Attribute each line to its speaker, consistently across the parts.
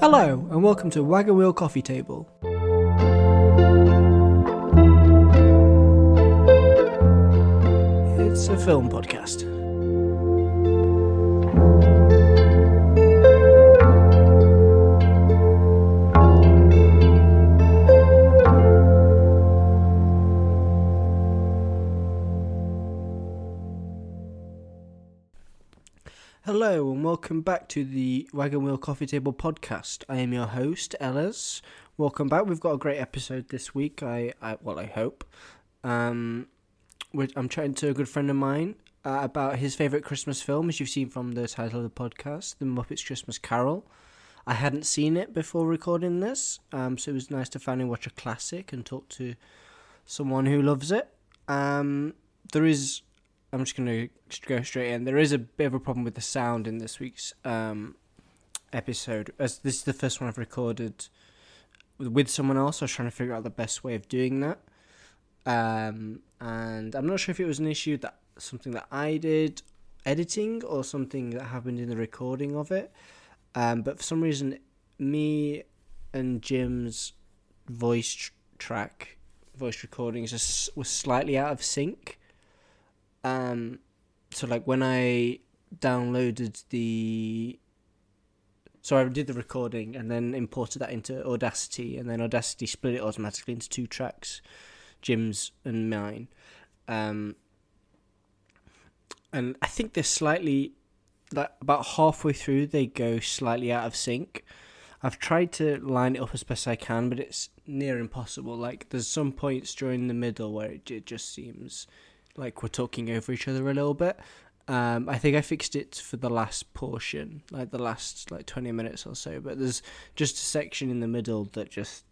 Speaker 1: Hello, and welcome to Wagon Wheel Coffee Table. It's a film podcast. Welcome back to the Wagon Wheel Coffee Table podcast. I am your host, Ellis. Welcome back. We've got a great episode this week. I, I well, I hope. Um, I'm chatting to a good friend of mine uh, about his favorite Christmas film, as you've seen from the title of the podcast, The Muppets Christmas Carol. I hadn't seen it before recording this, um, so it was nice to finally watch a classic and talk to someone who loves it. Um, there is, I'm just going to go straight in. There is a bit of a problem with the sound in this week's um, episode, as this is the first one I've recorded with, someone else. I was trying to figure out the best way of doing that. Um, and I'm not sure if it was an issue that something that I did editing or something that happened in the recording of it. Um, but for some reason, me and Jim's voice tr- track, voice recordings, was slightly out of sync. Um, so like when I downloaded the, so I did the recording and then imported that into Audacity, and then Audacity split it automatically into two tracks, Jim's and mine. Um, and I think they're slightly like about halfway through they go slightly out of sync. I've tried to line it up as best I can, but it's near impossible. Like there's some points during the middle where it, it just seems like we're talking over each other a little bit. Um, I think I fixed it for the last portion, like the last like twenty minutes or so. But there's just a section in the middle that just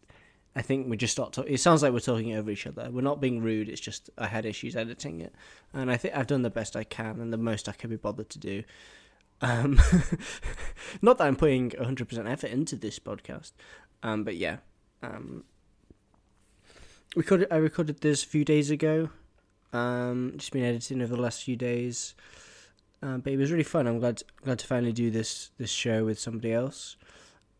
Speaker 1: I think we just start talking. It sounds like we're talking over each other. We're not being rude. It's just I had issues editing it, and I think I've done the best I can and the most I can be bothered to do. Um, not that I'm putting 100% effort into this podcast, um, but yeah. Um, recorded, I recorded this a few days ago. Um, just been editing over the last few days, um, but it was really fun. I'm glad glad to finally do this this show with somebody else.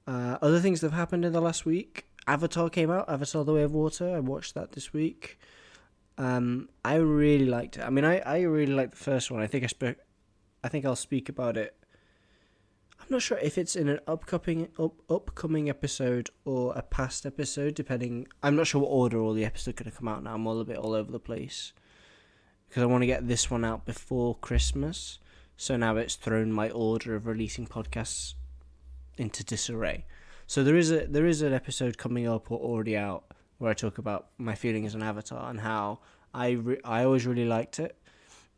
Speaker 1: Uh, other things that have happened in the last week. Avatar came out. Avatar: The Way of Water. I watched that this week. Um, I really liked it. I mean, I, I really liked the first one. I think I spoke. I think I'll speak about it. I'm not sure if it's in an upcoming up, upcoming episode or a past episode, depending. I'm not sure what order all the episodes are going to come out now. I'm all a bit all over the place because I want to get this one out before Christmas. So now it's thrown my order of releasing podcasts into disarray. So there is a there is an episode coming up or already out where I talk about my feeling as an Avatar and how I re- I always really liked it,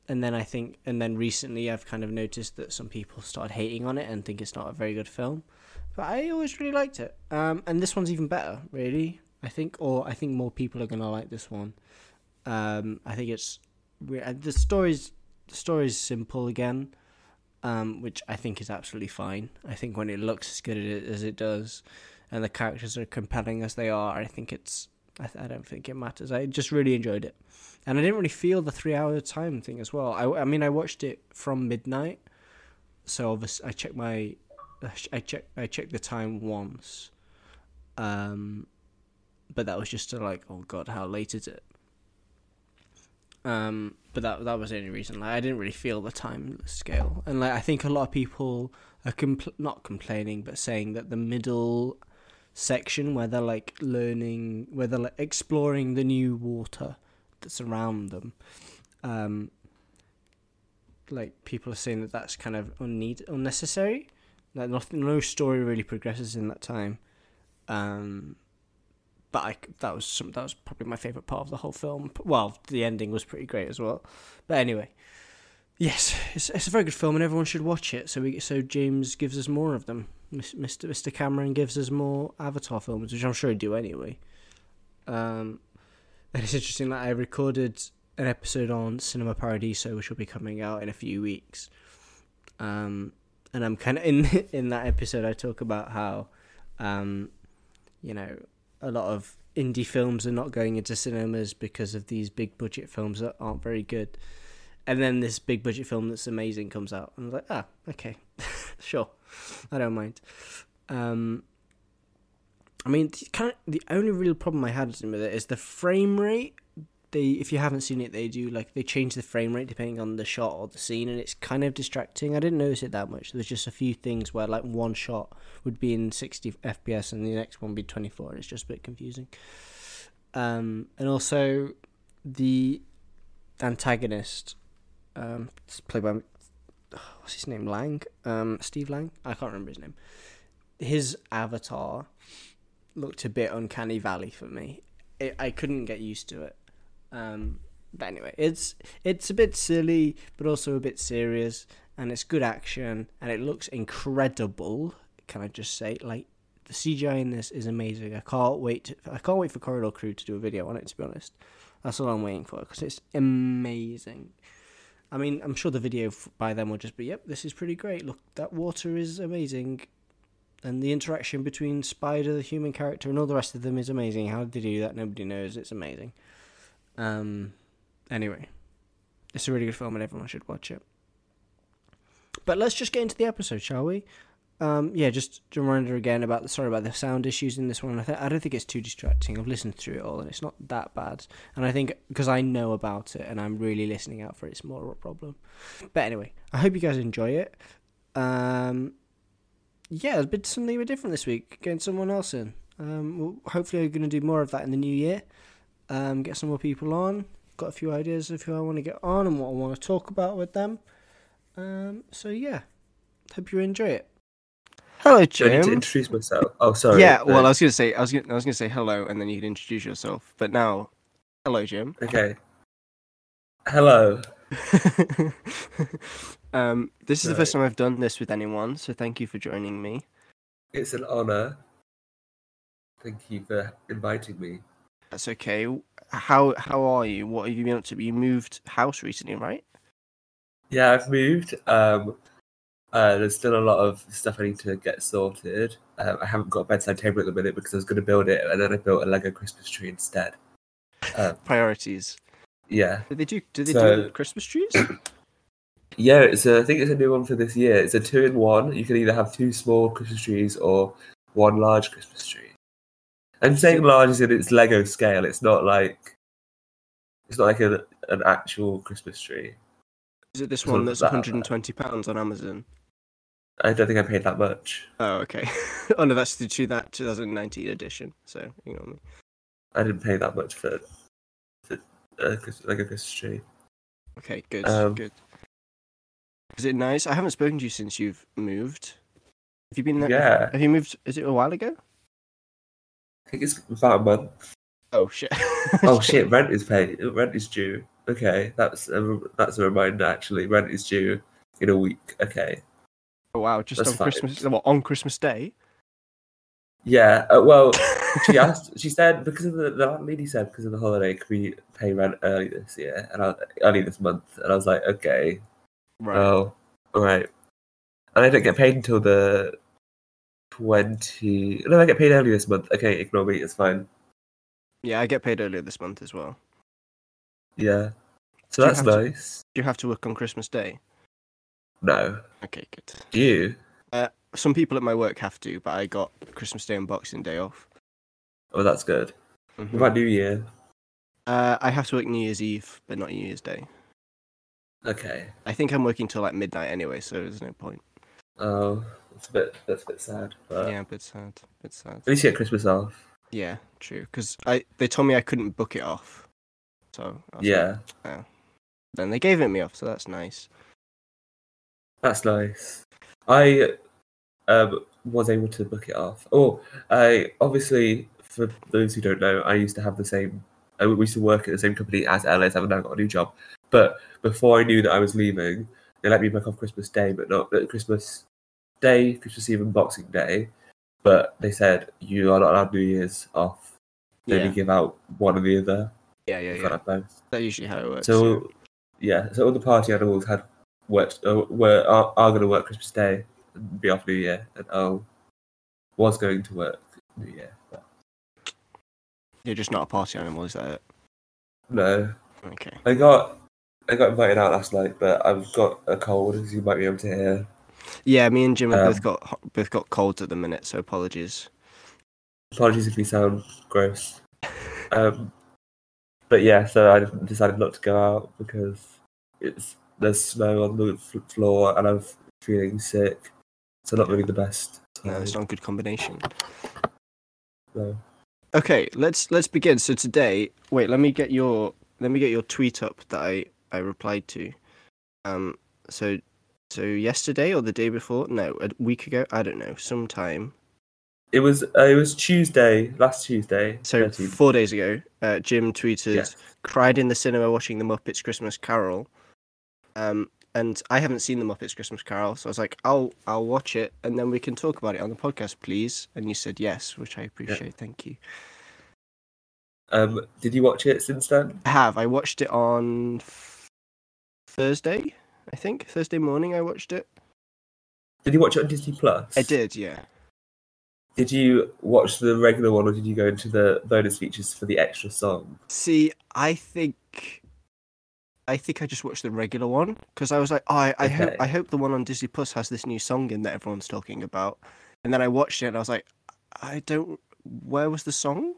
Speaker 1: and then I think and then recently I've kind of noticed that some people started hating on it and think it's not a very good film, but I always really liked it. Um, and this one's even better, really. I think, or I think more people are gonna like this one. Um, I think it's the story's the story's simple again um, which I think is absolutely fine. I think when it looks as good as it does, and the characters are compelling as they are, I think it's. I, I don't think it matters. I just really enjoyed it, and I didn't really feel the three-hour time thing as well. I, I mean, I watched it from midnight, so obviously I checked my, I check I checked the time once, um, but that was just to like, oh god, how late is it? Um, but that that was the only reason. Like, I didn't really feel the time scale, and like I think a lot of people are compl- not complaining, but saying that the middle section where they're like learning, where they're like exploring the new water that's around them, um, like people are saying that that's kind of unneed unnecessary. Like nothing, no story really progresses in that time. Um, but I, that was some, that was probably my favorite part of the whole film. Well, the ending was pretty great as well. But anyway, yes, it's, it's a very good film, and everyone should watch it. So we so James gives us more of them. Mr. Mr. Cameron gives us more Avatar films, which I'm sure he'd do anyway. Um, and it's interesting that I recorded an episode on Cinema Paradiso, which will be coming out in a few weeks. Um, and I'm kind of in in that episode. I talk about how, um, you know, a lot of indie films are not going into cinemas because of these big budget films that aren't very good. And then this big budget film that's amazing comes out, and I'm like, ah, okay, sure, I don't mind. Um, I mean, kind of, the only real problem I had with it is the frame rate. They, if you haven't seen it, they do like they change the frame rate depending on the shot or the scene, and it's kind of distracting. I didn't notice it that much. There's just a few things where like one shot would be in 60 FPS and the next one would be 24. and It's just a bit confusing. Um, and also the antagonist, um, played by what's his name, Lang, um, Steve Lang. I can't remember his name. His avatar looked a bit uncanny valley for me. It, I couldn't get used to it. Um, but anyway, it's it's a bit silly, but also a bit serious, and it's good action, and it looks incredible. Can I just say, like the CGI in this is amazing. I can't wait. To, I can't wait for Corridor Crew to do a video on it. To be honest, that's all I'm waiting for because it's amazing. I mean, I'm sure the video by them will just be, "Yep, this is pretty great. Look, that water is amazing." and the interaction between Spider, the human character, and all the rest of them is amazing. How did they do that? Nobody knows. It's amazing. Um, anyway, it's a really good film, and everyone should watch it. But let's just get into the episode, shall we? Um, yeah, just a reminder again about the sorry about the sound issues in this one. I, th- I don't think it's too distracting. I've listened through it all, and it's not that bad. And I think because I know about it and I'm really listening out for it, it's more of a problem. But anyway, I hope you guys enjoy it. Um, yeah, a bit something a bit different this week. Getting someone else in. Um, well, hopefully, we're going to do more of that in the new year. Um, get some more people on. Got a few ideas of who I want to get on and what I want to talk about with them. Um, so yeah, hope you enjoy it. Hello, Jim.
Speaker 2: I need to introduce myself. Oh, sorry.
Speaker 3: Yeah, well, I was gonna say, I was gonna, I was gonna say hello, and then you could introduce yourself. But now, hello, Jim.
Speaker 2: Okay. Hello.
Speaker 3: um, this is the first time I've done this with anyone, so thank you for joining me.
Speaker 2: It's an honor. Thank you for inviting me.
Speaker 3: That's okay. How how are you? What have you been up to? You moved house recently, right?
Speaker 2: Yeah, I've moved. Um, uh, there's still a lot of stuff I need to get sorted. Um, I haven't got a bedside table at the minute because I was going to build it, and then I built a Lego Christmas tree instead. Um,
Speaker 3: Priorities.
Speaker 2: yeah,
Speaker 3: Do they do? Do they
Speaker 2: So-
Speaker 3: do Christmas trees?
Speaker 2: yeah. It's a, I think it's a new one for this year. It's a two in one. You can either have two small Christmas trees or one large Christmas tree. I'm saying large as in its Lego scale. It's not like it's not like a, an actual Christmas tree.
Speaker 3: Is it this one that's
Speaker 2: that,
Speaker 3: 120 pounds on Amazon?
Speaker 2: I don't think I paid that much.
Speaker 3: Oh, okay. oh no, that's the two that 2019 edition. So ignore me.
Speaker 2: I didn't pay that much for for uh, like a Christmas tree.
Speaker 3: Okay, good,
Speaker 2: Um,
Speaker 3: good. Is it nice? I haven't spoken to you since you've moved. Have you been there?
Speaker 2: Yeah.
Speaker 3: Have you moved? Is it a while ago?
Speaker 2: I think it's about a month.
Speaker 3: Oh shit.
Speaker 2: Oh shit! Rent is paid. Rent is due. Okay, that's a, that's a reminder. Actually, rent is due in a week. Okay.
Speaker 3: Oh, wow, just
Speaker 2: That's
Speaker 3: on
Speaker 2: fine.
Speaker 3: Christmas. What on Christmas Day?
Speaker 2: Yeah. Uh, well, she asked. She said because of the the lady said because of the holiday, can we pay rent early this year and I, early this month? And I was like, okay.
Speaker 3: right.
Speaker 2: Oh, all right. And I don't get paid until the twenty. No, I get paid early this month. Okay, ignore me. It's fine.
Speaker 3: yeah, I get paid earlier this month as well.
Speaker 2: Yeah. So
Speaker 3: Do
Speaker 2: that's
Speaker 3: have to-
Speaker 2: nice.
Speaker 3: Do you have to work on Christmas Day?
Speaker 2: No.
Speaker 3: Okay, good.
Speaker 2: Do you?
Speaker 3: Some people at my work have to, but I got Christmas Day and Boxing Day off.
Speaker 2: Oh, that's good.
Speaker 3: Mhm.
Speaker 2: What about New Year?
Speaker 3: Uh, I have to work New Year's Eve, but not New Year's Day.
Speaker 2: Okay.
Speaker 3: I think I'm working till like midnight anyway, so there's no point.
Speaker 2: Oh, that's a bit. That's a bit sad. But
Speaker 3: yeah, a bit sad. A bit sad.
Speaker 2: at least you get Christmas off.
Speaker 3: Yeah, true. Because I they told me I couldn't book it off, so was like,
Speaker 2: Yeah,
Speaker 3: oh. Then they gave it me off, so that's nice.
Speaker 2: that's nice. I um was able to book it off. Oh, I obviously for those who don't know, I used to have the same. I we used to work at the same company as Ellis. I've now got a new job, but before I knew that I was leaving, they let me book off Christmas Day, but not Christmas Day, Christmas Eve, and Boxing Day. But they said you are not allowed New Year's off. They
Speaker 3: Yeah,
Speaker 2: only give out one or the other.
Speaker 3: yeah, yeah, yeah.
Speaker 2: both.
Speaker 3: That's usually how it works.
Speaker 2: So yeah, so all the party animals had worked uh, were are, are going to work Christmas Day and be off New Year, and oh, was going to work New Year. But
Speaker 3: You're just not a party animal, is that it?
Speaker 2: no,
Speaker 3: Okay.
Speaker 2: I got I got invited out last night, but I've got a cold, as you might be able to hear.
Speaker 3: Yeah, me and Jim have
Speaker 2: Um,
Speaker 3: both got both got colds at the minute, so apologies.
Speaker 2: Apologies if we sound gross. Um, but yeah, so I decided not to go out because it's there's snow on the f- floor and I'm feeling sick. So not really the best.
Speaker 1: No, it's not a good combination.
Speaker 2: no.
Speaker 1: Okay, let's let's begin. So today, wait, let me get your let me get your tweet up that I I replied to. Um, so so yesterday or the day before? No, a week ago. I don't know. Sometime.
Speaker 2: It was uh, it was Tuesday, last Tuesday.
Speaker 1: So
Speaker 2: 13th.
Speaker 1: four days ago, uh, Jim tweeted,
Speaker 2: Yes.
Speaker 1: "Cried in the cinema watching the Muppets Christmas Carol." Um, and I haven't seen the Muppets Christmas Carol, so I was like, "I'll I'll watch it, and then we can talk about it on the podcast, please." And you said yes, which I appreciate. Thank you.
Speaker 2: Um, did you watch it since then?
Speaker 1: I have. I watched it on Thursday, I think. Thursday morning, I watched it.
Speaker 2: Did you watch it on Disney Plus?
Speaker 1: I did, yeah.
Speaker 2: Did you watch the regular one, or did you go into the bonus features for the extra song?
Speaker 1: See, I think, I think I just watched the regular one because I was like, oh, I, I hope, I hope the one on Disney Plus has this new song in that everyone's talking about. And then I watched it and I was like, I don't. Where was the song?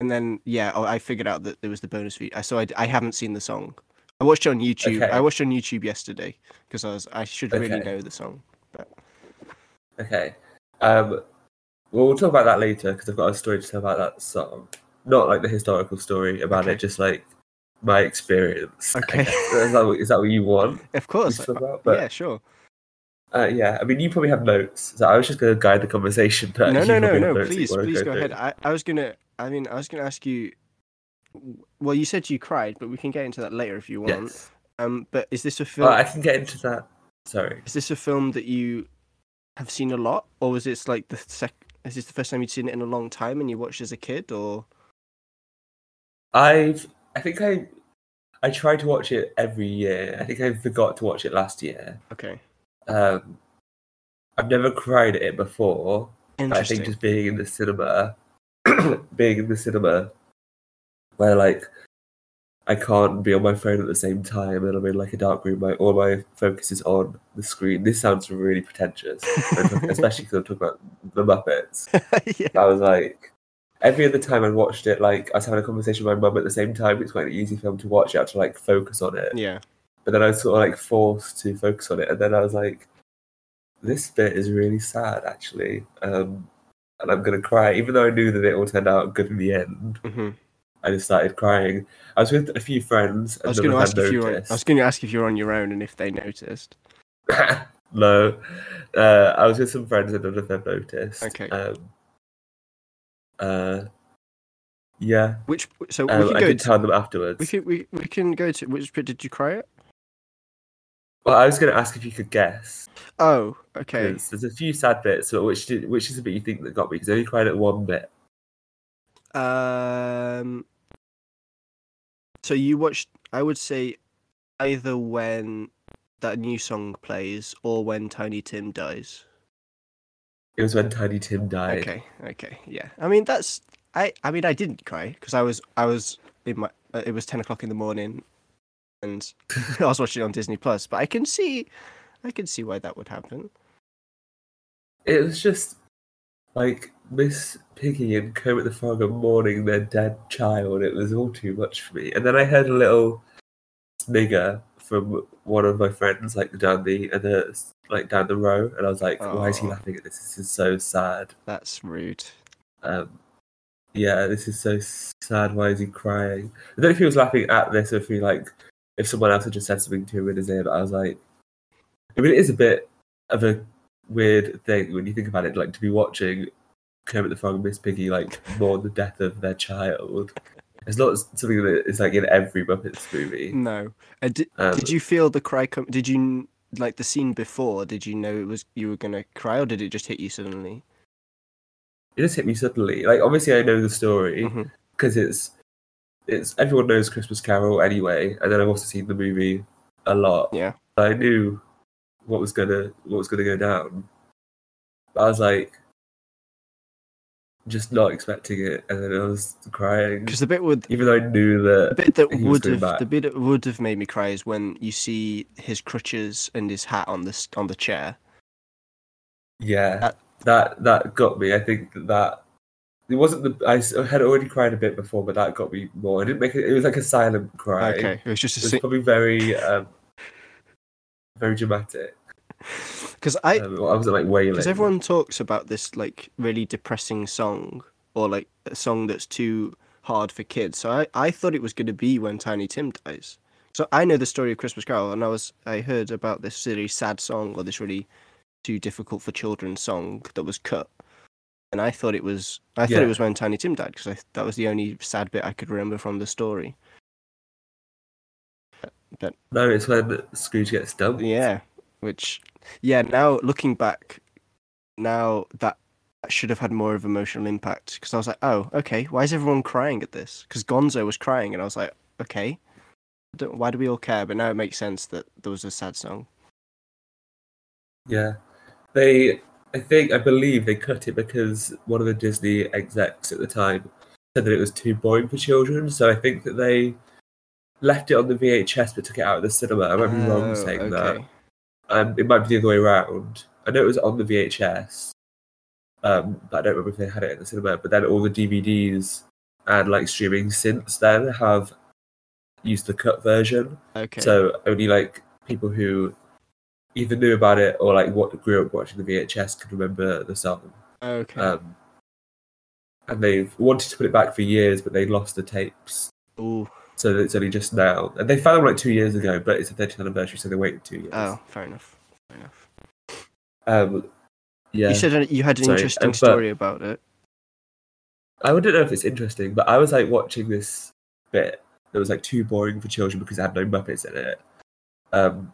Speaker 1: And then yeah, oh, I figured out that there was the bonus feature. So I, I haven't seen the song. I watched it on YouTube.
Speaker 2: Okay.
Speaker 1: I watched it on YouTube yesterday because I was I should really
Speaker 2: Okay.
Speaker 1: know the song.
Speaker 2: But Okay. Um, well, we'll talk about that later because I've got a story to tell about that song. Not like the historical story about
Speaker 1: Okay.
Speaker 2: it, just like my experience.
Speaker 1: Okay.
Speaker 2: Is that, that what you want?
Speaker 1: Of course,
Speaker 2: to about? But
Speaker 1: yeah, sure.
Speaker 2: uh, yeah, I mean, you probably have notes. So I was just going to guide the conversation.
Speaker 1: No, no, no, no.
Speaker 2: notes that you
Speaker 1: Please, please go
Speaker 2: through.
Speaker 1: ahead. I, I was gonna. I mean, I was gonna ask you. Well, you said you cried, but we can get into that later if you want.
Speaker 2: Yes.
Speaker 1: Um, but is this a film?
Speaker 2: I can get into that. Sorry.
Speaker 1: Is this a film that you have seen a lot, or was this like the sec? Is this the first time you'd seen it in a long time and you watched as a kid, or?
Speaker 2: I've. I think I. I try to watch it every year. I think I forgot to watch it last year.
Speaker 1: Okay,
Speaker 2: Um, I've never cried at it before. But I think just being in the cinema, being in the cinema, where like I can't be on my phone at the same time, and I'm in like a dark room. My all my focus is on the screen. This sounds really pretentious, especially because I'm talking about the Muppets.
Speaker 1: yeah.
Speaker 2: I was like, every other time I watched it, like I was having a conversation with my mum at the same time. It's quite an easy film to watch. You have to like focus on it,
Speaker 1: Yeah.
Speaker 2: but then I was sort of like forced to focus on it, and then I was like, this bit is really sad actually, um, and I'm gonna cry, even though I knew that it all turned out good in the end.
Speaker 1: hmm
Speaker 2: I just started crying. I was with a few friends.
Speaker 1: I was going to ask if you were. I was going to ask if you're on your own and if they noticed.
Speaker 2: no, uh, I was with some friends and none of them noticed.
Speaker 1: Okay.
Speaker 2: Um, uh, yeah,
Speaker 1: Which so we
Speaker 2: um,
Speaker 1: can
Speaker 2: I
Speaker 1: go.
Speaker 2: did
Speaker 1: To,
Speaker 2: tell them afterwards.
Speaker 1: we can we, we can go to which bit did you cry at?
Speaker 2: Well, I was going to ask if you could guess.
Speaker 1: Oh, okay.
Speaker 2: There's a few sad bits, but which did, which is the bit you think that got me? Because I only cried at one bit.
Speaker 1: Um. So you watched? I would say either when that new song plays or when Tiny Tim dies.
Speaker 2: It was when Tiny Tim died.
Speaker 1: Okay, okay, yeah. I mean that's I. I mean I didn't cry because I was I was in my. Uh, it was ten o'clock in the morning, and I was watching it on Disney Plus. But I can see, I can see why that would happen.
Speaker 2: It was just like Miss Piggy and Kermit the Frog are mourning their dead child. It was all too much for me. And then I heard a little snigger from one of my friends, like down the and the like down the row, and I was like, "Why is he laughing at this? This is so sad."
Speaker 1: That's rude.
Speaker 2: Um, yeah, this is so sad. Why is he crying? I don't know if he was laughing at this or if he like if someone else had just said something to him in his ear. But I was like, I mean, it is a bit of a weird thing when you think about it, like to be watching Kermit the Frog and Miss Piggy like mourn the death of their child. It's not something that is like in every Muppets movie.
Speaker 1: No. Uh, did,
Speaker 2: Um,
Speaker 1: did you feel the cry come? Did you like the scene before? Did you know it was you were gonna cry, or did it just hit you suddenly?
Speaker 2: It just hit me suddenly. Like obviously, I know the story. Because it's it's everyone knows Christmas Carol anyway, and then I've also seen the movie a lot.
Speaker 1: Yeah.
Speaker 2: I knew what was gonna what was gonna go down. But I was like just not expecting it, and then I was crying,
Speaker 1: Because the bit would
Speaker 2: even though I knew that the
Speaker 1: bit that would have
Speaker 2: back.
Speaker 1: the bit that would have made me cry is when you see his crutches and his hat on the s- on the chair.
Speaker 2: Yeah,
Speaker 1: That-
Speaker 2: that that got me. I think that that it wasn't the. I had already cried a bit before, but that got me more. I didn't make it. It was like a silent cry.
Speaker 1: Okay, it was just a
Speaker 2: It was
Speaker 1: sing
Speaker 2: probably very, um, very dramatic.
Speaker 1: because I
Speaker 2: Um, I wasn't like wailing.
Speaker 1: because everyone talks about this like really depressing song or like a song that's too hard for kids. So I I thought it was going to be when Tiny Tim dies. So I know the story of Christmas Carol, and I was I heard about this really sad song or this really too difficult for children song that was cut. And I thought it was I thought it was when Tiny Tim died because that was the only sad bit I could remember from the story.
Speaker 2: No, it's when Scrooge gets dumped.
Speaker 1: Yeah, which yeah. Now looking back, now that should have had more of emotional impact because I was like, oh, okay, why is everyone crying at this? Because Gonzo was crying, and I was like, okay, don't- why do we all care? But now it makes sense that there was a sad song.
Speaker 2: Yeah, they. I think I believe they cut it because one of the Disney execs at the time said that it was too boring for children. So I think that they left it on the VHS but took it out of the cinema. I might be wrong
Speaker 1: Oh,
Speaker 2: saying that. Um, it might be the other way around. I know it was on the VHS, um, but I don't remember if they had it in the cinema. But then all the DVDs and like streaming since then have used the cut version.
Speaker 1: Okay.
Speaker 2: So only like people who either knew about it or like what grew up watching the VHS could remember the song.
Speaker 1: okay.
Speaker 2: Um, and they've wanted to put it back for years, but they lost the tapes.
Speaker 1: Ooh.
Speaker 2: So it's only just now. And they found them like two years ago, but it's a 30th anniversary, so they waited two years.
Speaker 1: Oh, fair enough. Fair enough.
Speaker 2: Um, yeah.
Speaker 1: You said you had an
Speaker 2: Sorry,
Speaker 1: interesting
Speaker 2: but-
Speaker 1: story about it.
Speaker 2: I wouldn't know if it's interesting, but I was like watching this bit that was like too boring for children because it had no Muppets in it. Um,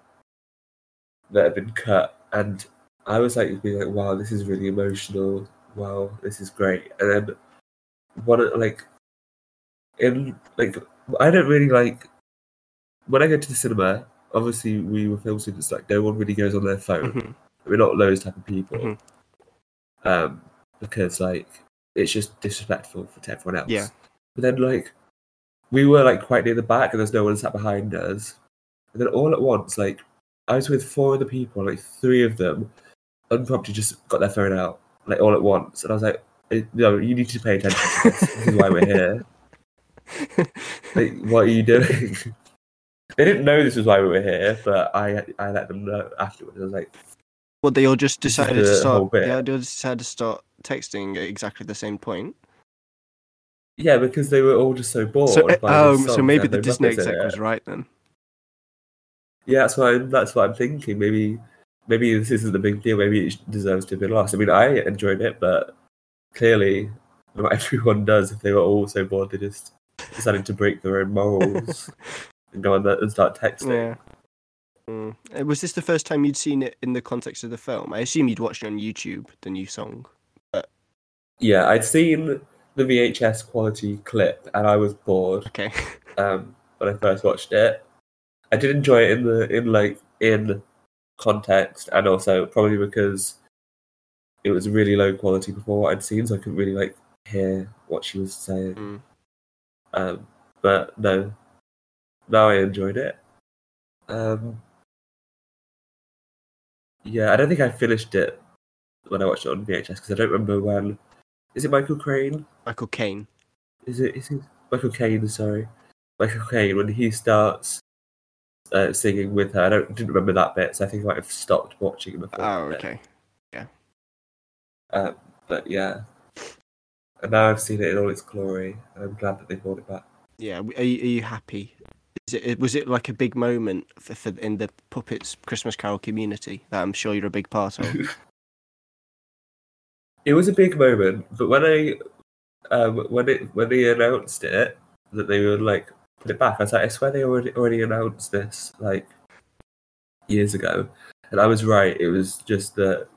Speaker 2: that had been cut, and I was like being like, "Wow, this is really emotional. Wow, this is great." And then one like in like I don't really like when I go to the cinema. Obviously, we were film students. Like no one really goes on their phone.
Speaker 1: Mhm.
Speaker 2: We're not those type of people.
Speaker 1: Mhm.
Speaker 2: Um, because like it's just disrespectful for to everyone else.
Speaker 1: Yeah.
Speaker 2: But then like we were like quite near the back and there's no one sat behind us. And then all at once, like I was with four other people, like three of them unprompted just got their phone out, like all at once. And I was like, "Eh, no, you need to pay attention to this. this is why we're here. Like, what are you doing? they didn't know this was why we were here, but I I let them know afterwards. I was like,
Speaker 1: Well, they all just decided to start.
Speaker 2: bit.
Speaker 1: They all just decided to start texting at exactly the same point.
Speaker 2: yeah, because they were all just so bored.
Speaker 1: So, um, so maybe the Disney exec was right then.
Speaker 2: Yeah, that's what I'm, that's what I'm thinking. Maybe maybe this isn't the big deal. Maybe it deserves to be lost. I mean, I enjoyed it, but clearly not everyone does. If they were all so bored, they just decided to break their own morals and go on there and start texting.
Speaker 1: Yeah. Mm. Was this the first time you'd seen it in the context of the film? I assume you'd watched it on YouTube, the new song. But...
Speaker 2: Yeah, I'd seen the VHS quality clip, and I was bored
Speaker 1: Okay.
Speaker 2: um, when I first watched it. I did enjoy it in the in like in context, and also probably because it was really low quality before what I'd seen, so I couldn't really like hear what she was saying.
Speaker 1: Mm.
Speaker 2: Um, but no, now I enjoyed it. Um, yeah, I don't think I finished it when I watched it on VHS because I don't remember when. Is it Michael Crane?
Speaker 1: Michael Caine.
Speaker 2: Is it? Is it Michael Caine? Sorry, Michael Caine. When he starts uh, singing with her, I don't didn't remember that bit, so I think I might have stopped watching before.
Speaker 1: Oh, okay.
Speaker 2: Um, but yeah, and now I've seen it in all its glory, and I'm glad that they brought it back.
Speaker 1: Yeah. Are you, are you happy? Is it was it like a big moment for, for in the Muppets Christmas Carol community that I'm sure you're a big part of?
Speaker 2: It was a big moment, but when I um, when it when they announced it that they would like put it back, I was like, I swear they already already announced this like years ago, and I was right. It was just that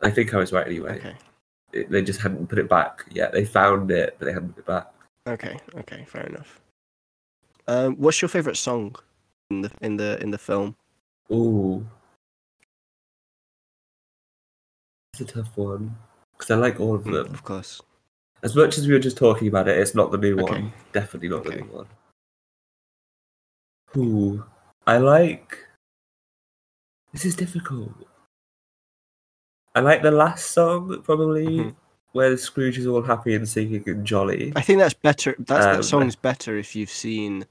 Speaker 2: I think I was right anyway.
Speaker 1: okay.
Speaker 2: They just hadn't put it back yet. They found it, but they hadn't put it back.
Speaker 1: Okay. Okay. Fair enough. Um, what's your favorite song in the in the in the film?
Speaker 2: Ooh, it's a tough one because I like all of them.
Speaker 1: Of course.
Speaker 2: As much as we were just talking about it, it's not the new
Speaker 1: Okay.
Speaker 2: one. Definitely not
Speaker 1: Okay.
Speaker 2: the new one. Ooh, I like. This is difficult. I like the last song probably
Speaker 1: Mhm.
Speaker 2: where Scrooge is all happy and singing and jolly.
Speaker 1: I think that's better. That's
Speaker 2: Um,
Speaker 1: that song's better if you've seen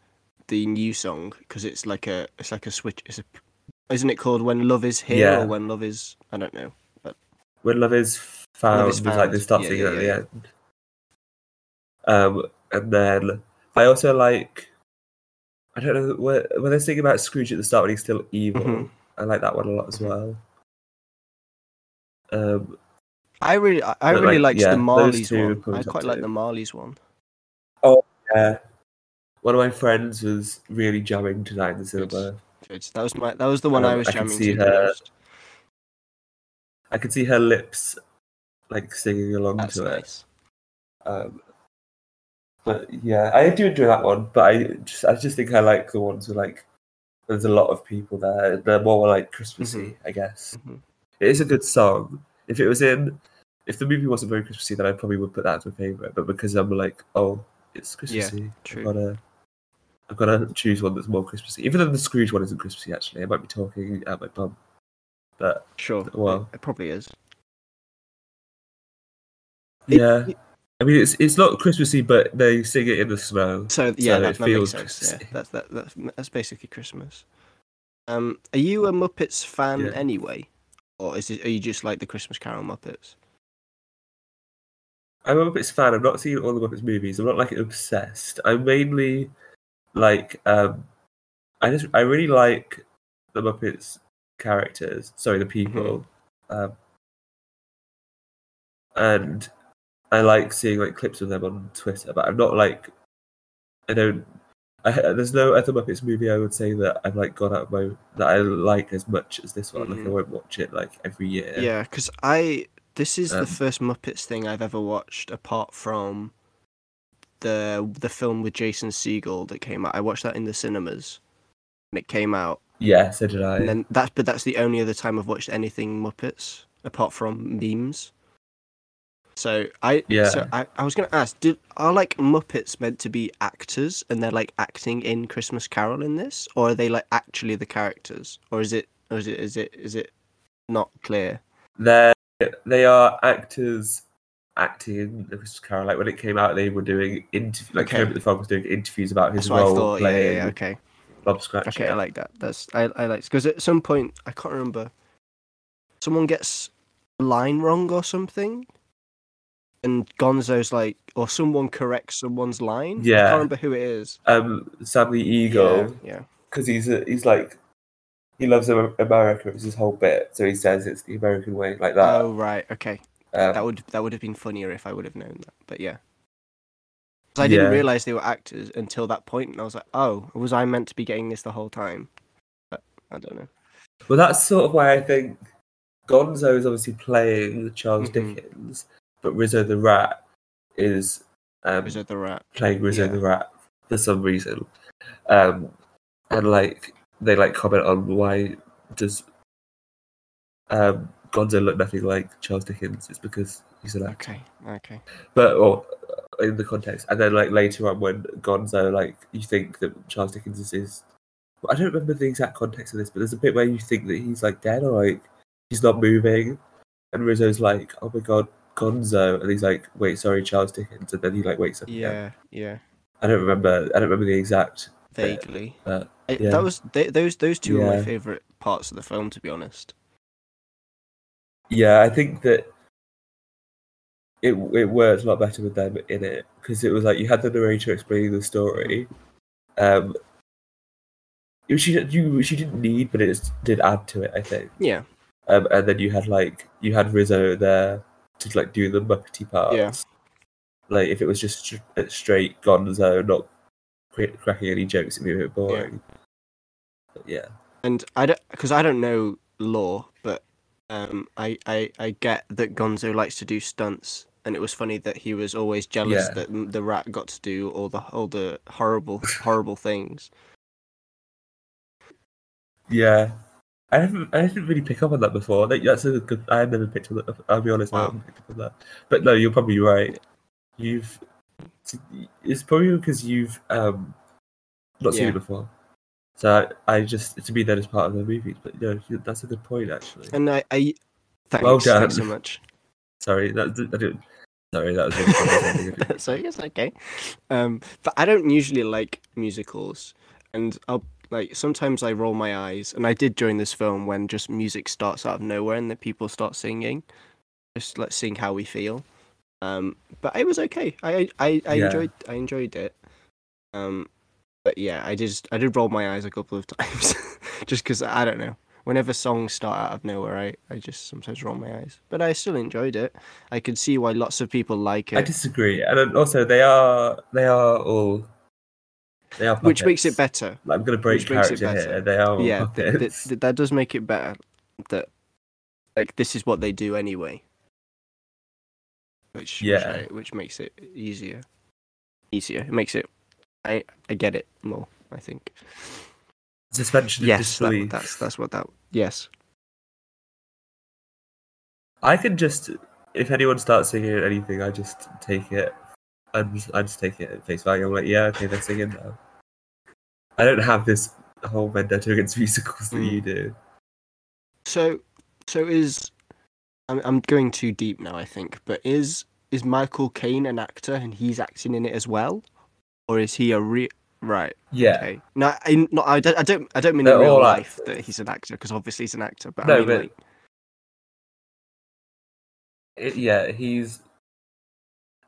Speaker 1: the new song because it's like a it's like a switch. It's a isn't it called When Love Is Here
Speaker 2: Yeah.
Speaker 1: or When Love Is I don't know.
Speaker 2: But When love is found,
Speaker 1: is
Speaker 2: it's like
Speaker 1: found.
Speaker 2: they start
Speaker 1: Yeah,
Speaker 2: singing
Speaker 1: yeah,
Speaker 2: at the end. Um, and then I also like. I don't know when they're singing about Scrooge at the start when he's still evil.
Speaker 1: Mhm.
Speaker 2: I like that one a lot as well. Um,
Speaker 1: I really I, I really
Speaker 2: like,
Speaker 1: liked
Speaker 2: yeah,
Speaker 1: the Marley's one. I quite like the Marley's one.
Speaker 2: Oh yeah, one of my friends was really jamming tonight in the cinema.
Speaker 1: It's, that was my that was the one I
Speaker 2: Um,
Speaker 1: was
Speaker 2: I
Speaker 1: jamming
Speaker 2: see
Speaker 1: to
Speaker 2: her- I could see her lips like singing along
Speaker 1: That's
Speaker 2: to it. Um, but yeah, I do enjoy that one. But I just, I just think I like the ones where like there's a lot of people there. They're more like Christmassy, I guess.
Speaker 1: Mhm.
Speaker 2: It is a good song. If it was in, if the movie wasn't very Christmassy, then I probably would put that as my favorite. But because I'm like, oh, it's Christmassy,
Speaker 1: true.
Speaker 2: I've gotta, I've gotta choose one that's more Christmassy. Even though the Scrooge one isn't Christmassy, actually, I might be talking at my bum. But
Speaker 1: Sure.
Speaker 2: Well.
Speaker 1: it, probably is.
Speaker 2: yeah, I mean, it's it's not Christmassy, but they sing it in the snow.
Speaker 1: So yeah,
Speaker 2: So
Speaker 1: that,
Speaker 2: it
Speaker 1: that
Speaker 2: feels
Speaker 1: makes sense. Yeah, that's that, that's that's basically Christmas. Um, are you a Muppets fan
Speaker 2: Yeah.
Speaker 1: anyway, or is it are you just like the Christmas Carol Muppets?
Speaker 2: I'm a Muppets fan. I've not seen all the Muppets movies. I'm not like obsessed. I'm mainly like um, I just I really like the Muppets characters. Sorry, the people. Um, and I like seeing like clips of them on Twitter, but I'm not like I don't. I, there's no other Muppets movie I would say that I've like gone out of my that I like as much as this one. Like I
Speaker 1: Mhm.
Speaker 2: won't watch it like every year.
Speaker 1: Yeah, because I this is
Speaker 2: Um,
Speaker 1: the first Muppets thing I've ever watched apart from the the film with Jason Segel that came out. I watched that in the cinemas, and it came out,
Speaker 2: Yeah, so did I.
Speaker 1: and then that's but that's the only other time I've watched anything Muppets apart from memes. So I
Speaker 2: Yeah.
Speaker 1: so I, I was gonna ask, did are like Muppets meant to be actors and they're like acting in Christmas Carol in this, or are they like actually the characters, or is it or is it is it is it not clear?
Speaker 2: They're they are actors acting in the Christmas Carol. Like when it came out, they were doing interview. Like
Speaker 1: Okay.
Speaker 2: Kermit the Frog was doing interviews about his
Speaker 1: That's
Speaker 2: role
Speaker 1: thought. Yeah,
Speaker 2: playing
Speaker 1: yeah, yeah, okay.
Speaker 2: Bob Cratchit.
Speaker 1: Okay, I like that. That's I I like because at some point I can't remember. Someone gets a line wrong or something, and Gonzo's like, or someone corrects someone's line.
Speaker 2: Yeah, I
Speaker 1: can't remember who it is.
Speaker 2: Um, Sam the Eagle,
Speaker 1: Yeah,
Speaker 2: because he's a, he's like he loves Am- America. It's his whole bit, so he says it's the American way, like that.
Speaker 1: Oh right, okay.
Speaker 2: Um,
Speaker 1: That would that would have been funnier if I would have known that. But yeah. I didn't
Speaker 2: Yeah.
Speaker 1: realize they were actors until that point, and I was like, "Oh, was I meant to be getting this the whole time?" But I don't know.
Speaker 2: Well, that's sort of why I think Gonzo is obviously playing Charles
Speaker 1: Mhm.
Speaker 2: Dickens, but Rizzo the Rat is um,
Speaker 1: it the rat?
Speaker 2: playing Rizzo
Speaker 1: Yeah.
Speaker 2: the Rat for some reason. Um, and like they like comment on why does um, Gonzo look nothing like Charles Dickens? It's because he's an actor.
Speaker 1: Okay, okay.
Speaker 2: But or in the context, and then like later on when Gonzo like you think that Charles Dickens is his. I don't remember the exact context of this, but there's a bit where you think that he's like dead or like he's not moving, and Rizzo's like, "Oh my god, Gonzo," and he's like, "Wait, sorry, Charles Dickens," and then he like wakes up. again.
Speaker 1: Yeah, yeah.
Speaker 2: I don't remember. I don't remember the exact.
Speaker 1: Vaguely.
Speaker 2: Uh,
Speaker 1: It-
Speaker 2: yeah.
Speaker 1: That was they, those those two are my favorite parts of the film, to be honest.
Speaker 2: Yeah, I think that it it worked a lot better with them in it because it was like you had the narrator explaining the story. Um, she you you didn't need, but it just did add to it. I think.
Speaker 1: Yeah,
Speaker 2: Um, and then you had like you had Rizzo there to like do the Muppety parts.
Speaker 1: Yeah.
Speaker 2: Like if it was just str- straight Gonzo, not cra- cracking any jokes, it'd be a bit boring. But yeah.
Speaker 1: and I don't because I don't know law, but um, I, I I get that Gonzo likes to do stunts, and it was funny that he was always jealous
Speaker 2: Yeah.
Speaker 1: that the rat got to do all the all the horrible horrible things.
Speaker 2: Yeah, I haven't. I didn't really pick up on that before. That, that's a good. I never picked up. that- I'll be honest. I
Speaker 1: Wow.
Speaker 2: haven't picked up on that. But no, you're probably right. You've. It's probably because you've um not seen
Speaker 1: Yeah.
Speaker 2: it before. So I, I just to be there as part of the movies. But you- that's a good point actually.
Speaker 1: And I, I thanks,
Speaker 2: Well
Speaker 1: thanks so much.
Speaker 2: Sorry, that, I didn't. Sorry, that was funny.
Speaker 1: so it's okay. Um, but I don't usually like musicals, and I'll like sometimes I roll my eyes, and I did during this film when just music starts out of nowhere and the people start singing, just like seeing how we feel. Um, but it was okay. I I, I
Speaker 2: Yeah.
Speaker 1: enjoyed I enjoyed it. Um, but yeah, I just I did roll my eyes a couple of times, just because I don't know. Whenever songs start out of nowhere, I, I just sometimes roll my eyes. But I still enjoyed it. I could see why lots of people like it.
Speaker 2: I disagree, and also they are they are all
Speaker 1: which makes it better.
Speaker 2: I'm going to break
Speaker 1: which makes it
Speaker 2: character
Speaker 1: better.
Speaker 2: here. They are
Speaker 1: yeah, th- th- th- that does make it better. That like this is what they do anyway. Which which,
Speaker 2: Yeah.
Speaker 1: I- which makes it easier. Easier. It makes it. I I get it more. I think.
Speaker 2: Suspension of
Speaker 1: Yes, that, that's that's what that. Yes.
Speaker 2: I can just if anyone starts singing anything, I just take it. I just, I just take it at face value. I'm like, yeah, okay, they're singing now. I don't have this whole vendetta against musicals that
Speaker 1: Mm.
Speaker 2: you do.
Speaker 1: So so is. I'm I'm going too deep now. I think, but is is Michael Caine an actor and he's acting in it as well, or is he a real right?
Speaker 2: Yeah,
Speaker 1: Okay. No, I, no, I don't. I don't. I don't mean
Speaker 2: They're
Speaker 1: in real life
Speaker 2: actors.
Speaker 1: that he's an actor because obviously he's an actor. But
Speaker 2: No,
Speaker 1: I mean,
Speaker 2: but-
Speaker 1: like,
Speaker 2: It- yeah, he's.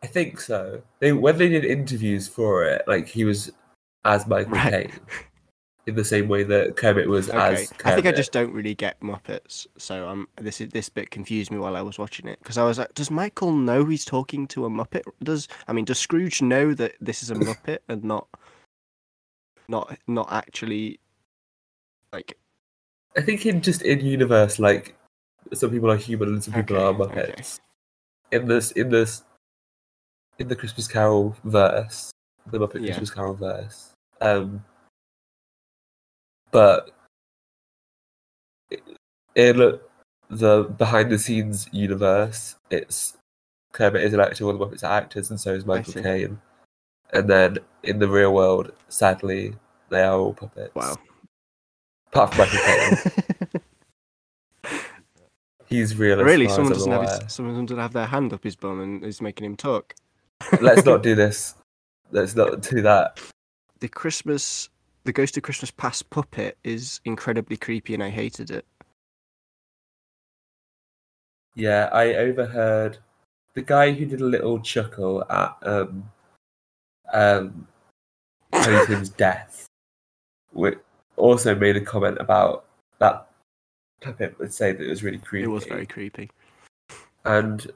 Speaker 2: I think so. They when they did interviews for it, like he was as Michael
Speaker 1: Right.
Speaker 2: Caine, in the same way that Kermit was
Speaker 1: okay.
Speaker 2: as. Kermit.
Speaker 1: I think I just don't really get Muppets, so um, this is this bit confused me while I was watching it because I was like, does Michael know he's talking to a Muppet? Does I mean, does Scrooge know that this is a Muppet and not, not, not actually, like,
Speaker 2: I think in just in universe, like some people are human and some people are
Speaker 1: Okay, okay.
Speaker 2: Muppets. In this, in this, in the Christmas Carol verse, the Muppet
Speaker 1: Yeah.
Speaker 2: Christmas Carol verse. Um, but in the behind the scenes universe, it's Kermit is an actor, all the Muppets are actors, and so is Michael. Caine. And then in the real world, sadly, they are all puppets.
Speaker 1: wow.
Speaker 2: Apart from Michael Caine. He's real. as
Speaker 1: really, someone doesn't have his, someone doesn't have their hand up his bum and is making him talk.
Speaker 2: Let's not do this. Let's not do that.
Speaker 1: The Christmas, the Ghost of Christmas Past puppet is incredibly creepy, and I hated it.
Speaker 2: Yeah, I overheard the guy who did a little chuckle at um um Tim's death. Which also made a comment about that puppet would say that it was really creepy.
Speaker 1: It was very creepy.
Speaker 2: and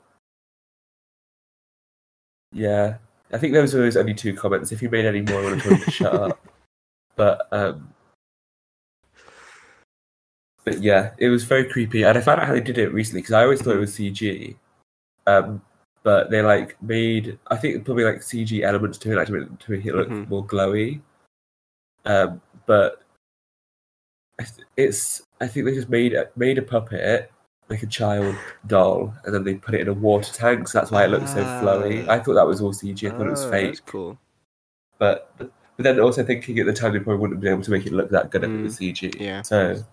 Speaker 2: yeah, I think those were his only two comments. If he made any more, I would have told him to shut up. But um, but yeah, it was very creepy, and I found out how they did it recently because I always thought it was CG. Um, but they like made I think probably like CG elements to it, like to make, to make it look
Speaker 1: Mhm.
Speaker 2: more glowy. Um, but it's I think they just made made a puppet like a child doll, and then they put it in a water tank, so that's why it looks so flowy.
Speaker 1: Ah.
Speaker 2: I thought that was all CG. I thought it was
Speaker 1: Ah,
Speaker 2: fake.
Speaker 1: Cool.
Speaker 2: But but then also thinking at the time they probably wouldn't have been able to make it look that good if it was CG.
Speaker 1: Mm, yeah.
Speaker 2: So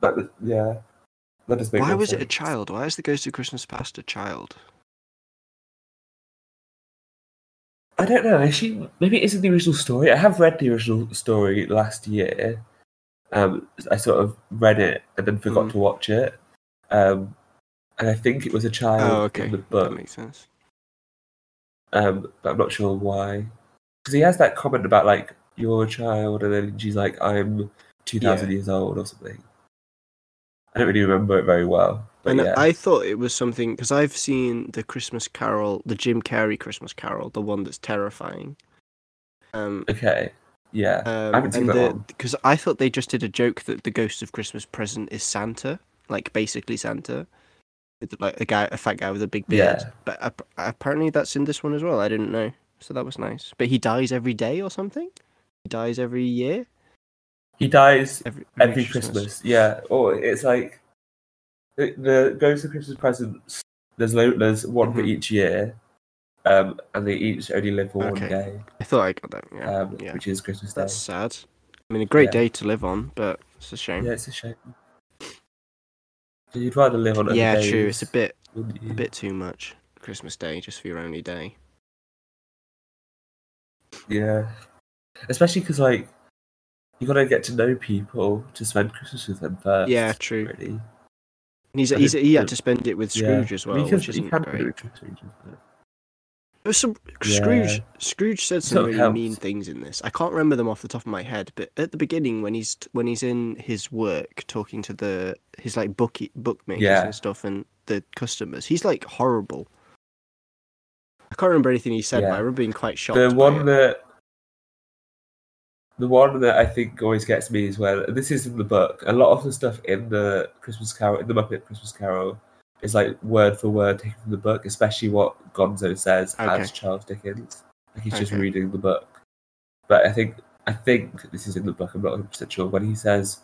Speaker 2: but yeah. That makes
Speaker 1: Why was it a child? Why is the Ghost of Christmas Past a child?
Speaker 2: I don't know. Actually, maybe it isn't the original story. I have read the original story last year. Um, I sort of read it and then forgot
Speaker 1: Mm.
Speaker 2: to watch it. Um, and I think it was a child
Speaker 1: Oh, okay.
Speaker 2: in the
Speaker 1: That makes sense.
Speaker 2: Um, but I'm not sure why. Because he has that comment about like you're a child, and then she's like, "I'm two thousand
Speaker 1: Yeah.
Speaker 2: years old" or something. I don't really remember it very well, but
Speaker 1: and
Speaker 2: yeah,
Speaker 1: I thought it was something because I've seen the Christmas Carol, the Jim Carrey Christmas Carol, the one that's terrifying. Um,
Speaker 2: okay, yeah.
Speaker 1: um,
Speaker 2: haven't seen that.
Speaker 1: Because I thought they just did a joke that the Ghost of Christmas Present is Santa, like basically Santa, with like a guy, a fat guy with a big beard.
Speaker 2: Yeah.
Speaker 1: But ap- apparently that's in this one as well. I didn't know, so that was nice. But he dies every day or something. He dies every year.
Speaker 2: He dies
Speaker 1: Every,
Speaker 2: every Christmas. Yeah, or it's like the, the Ghost of Christmas presents. There's lo- there's one for
Speaker 1: Mhm.
Speaker 2: each year, um, and they each only live for one day,
Speaker 1: I thought I got that. Yeah,
Speaker 2: um,
Speaker 1: yeah.
Speaker 2: which is Christmas Day.
Speaker 1: That's sad. I mean, a great
Speaker 2: Yeah.
Speaker 1: day to live on, but it's a shame.
Speaker 2: Yeah, it's a shame. You'd rather live on
Speaker 1: Yeah,
Speaker 2: days,
Speaker 1: true. It's a bit a bit too much. Christmas Day just for your only day.
Speaker 2: Yeah, especially because like you gotta get to know people to spend Christmas with them first.
Speaker 1: Yeah, true.
Speaker 2: Really.
Speaker 1: And he's,
Speaker 2: I
Speaker 1: he's he had to spend it with
Speaker 2: Yeah.
Speaker 1: Scrooge as
Speaker 2: I
Speaker 1: well,
Speaker 2: mean, you can,
Speaker 1: which
Speaker 2: you
Speaker 1: isn't
Speaker 2: can
Speaker 1: great.
Speaker 2: Scrooge, isn't it?
Speaker 1: There was some
Speaker 2: Yeah.
Speaker 1: Scrooge. Scrooge said some really
Speaker 2: helps.
Speaker 1: mean things in this. I can't remember them off the top of my head, but at the beginning, when he's when he's in his work talking to the his like book bookmakers
Speaker 2: Yeah.
Speaker 1: and stuff and the customers, he's like horrible. I can't remember anything he said, but I remember being quite shocked.
Speaker 2: The one that the one that I think always gets me is when this is in the book. A lot of the stuff in the Christmas Carol, in the Muppet Christmas Carol, is like word for word taken from the book, especially what Gonzo says
Speaker 1: Okay.
Speaker 2: as Charles Dickens. Like he's just reading the book. But I think I think this is in the book. I'm not 100 percent sure when he says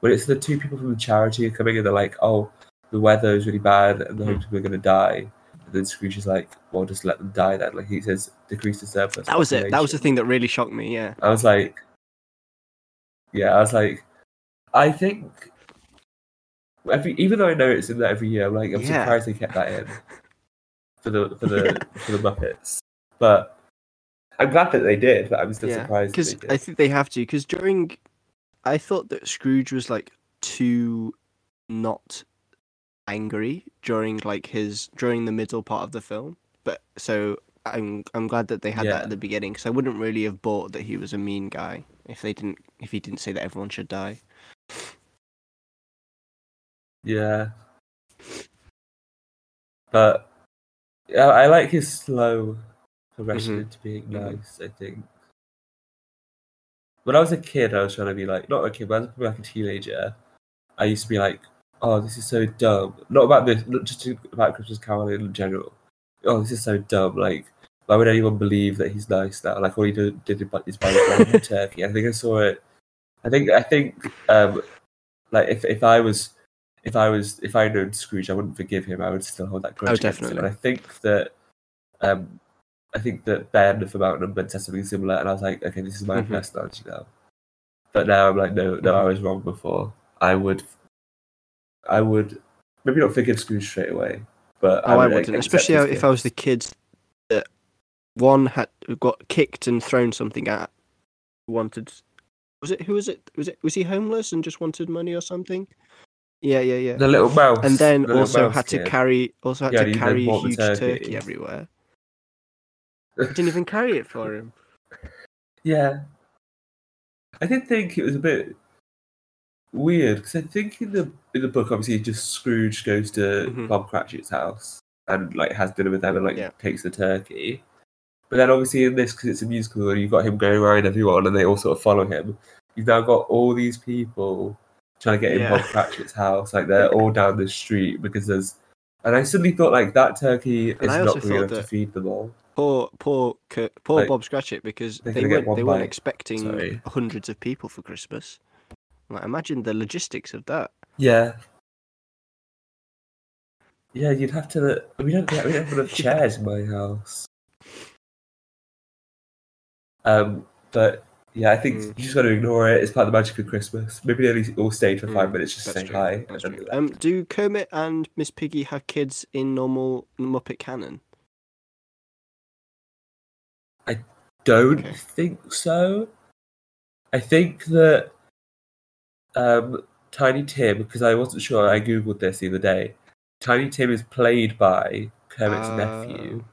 Speaker 2: when it's the two people from the charity are coming and they're like, "Oh, the weather is really bad and the
Speaker 1: Hmm.
Speaker 2: homes people are going to die." And then Scrooge is like, "Well, just let them die then." Like he says, "Decrease the surplus."
Speaker 1: that was it. That was the thing that really shocked me. Yeah.
Speaker 2: I was like, yeah, I was like, I think every even though I know it's in there every year, I'm like, I'm
Speaker 1: Yeah.
Speaker 2: surprised they kept that in for the for the for the Muppets. But I'm glad that they did. But I'm still
Speaker 1: yeah.
Speaker 2: surprised
Speaker 1: Because I think they have to. Because during, I thought that Scrooge was like too not angry during like his during the middle part of the film. But so I'm I'm glad that they had that at the beginning because I wouldn't really have bought that he was a mean guy if they didn't if he didn't say that everyone should die.
Speaker 2: Yeah, but yeah, I like his slow progression
Speaker 1: Mhm.
Speaker 2: into being
Speaker 1: Mhm.
Speaker 2: nice. I think. When I was a kid, I was trying to be like not a kid, but I was probably like a teenager. I used to be like, "Oh, this is so dumb." Not about this, not just about Christmas Carol in general. Oh, this is so dumb. Like, why would anyone believe that he's nice now? Like, all he did, did is buy a turkey. I think I saw it. I think I think um, like if if I was if I was if I known Scrooge, I wouldn't forgive him. I would still hold that grudge. him.
Speaker 1: definitely.
Speaker 2: And I think that um, I think that Ben from Outnumbered said something similar, and I was like, okay, this is my
Speaker 1: Mhm.
Speaker 2: personality now. But now I'm like, no, no, I
Speaker 1: Mhm.
Speaker 2: was wrong before. I would, I would maybe not forgive Scrooge straight away, but
Speaker 1: Oh, I,
Speaker 2: would
Speaker 1: wouldn't,
Speaker 2: accept
Speaker 1: especially if I was the kids that one had got kicked and thrown something at, wanted. Was it who was it? Was it was he homeless and just wanted money or something? Yeah, yeah, yeah.
Speaker 2: the little mouse,
Speaker 1: and then
Speaker 2: the
Speaker 1: also had to
Speaker 2: kid.
Speaker 1: carry also had
Speaker 2: Yeah,
Speaker 1: to carry a huge
Speaker 2: turkey.
Speaker 1: turkey. everywhere. I didn't even carry it for him.
Speaker 2: Yeah, I did think it was a bit weird because I think in the in the book, obviously, just Scrooge goes to
Speaker 1: Mhm.
Speaker 2: Bob Cratchit's house and like has dinner with them and like
Speaker 1: Yeah.
Speaker 2: takes the turkey. But then, obviously, in this because it's a musical, and you've got him going around everyone, and they all sort of follow him. You've now got all these people trying to get in
Speaker 1: Yeah.
Speaker 2: Bob Cratchit's house, like they're all down the street because there's. And I suddenly thought like that turkey is not
Speaker 1: going
Speaker 2: enough to feed them all.
Speaker 1: Poor, poor, poor
Speaker 2: Like,
Speaker 1: Bob Cratchit because they weren't they weren't expecting
Speaker 2: Sorry.
Speaker 1: hundreds of people for Christmas. Like, imagine the logistics of that.
Speaker 2: Yeah. Yeah, you'd have to. We don't. We don't have enough chairs in my house. Um, but yeah, I think
Speaker 1: Mm.
Speaker 2: you just got to ignore it. It's part of the magic of Christmas. Maybe they only all stayed for five
Speaker 1: Mm,
Speaker 2: minutes just to
Speaker 1: That's
Speaker 2: say hi.
Speaker 1: That's
Speaker 2: and
Speaker 1: true.
Speaker 2: then
Speaker 1: Um, do Kermit and Miss Piggy have kids in normal Muppet canon?
Speaker 2: I don't
Speaker 1: okay.
Speaker 2: think so. I think that um, Tiny Tim, because I wasn't sure, I googled this the other day. Tiny Tim is played by Kermit's nephew.
Speaker 1: Oh.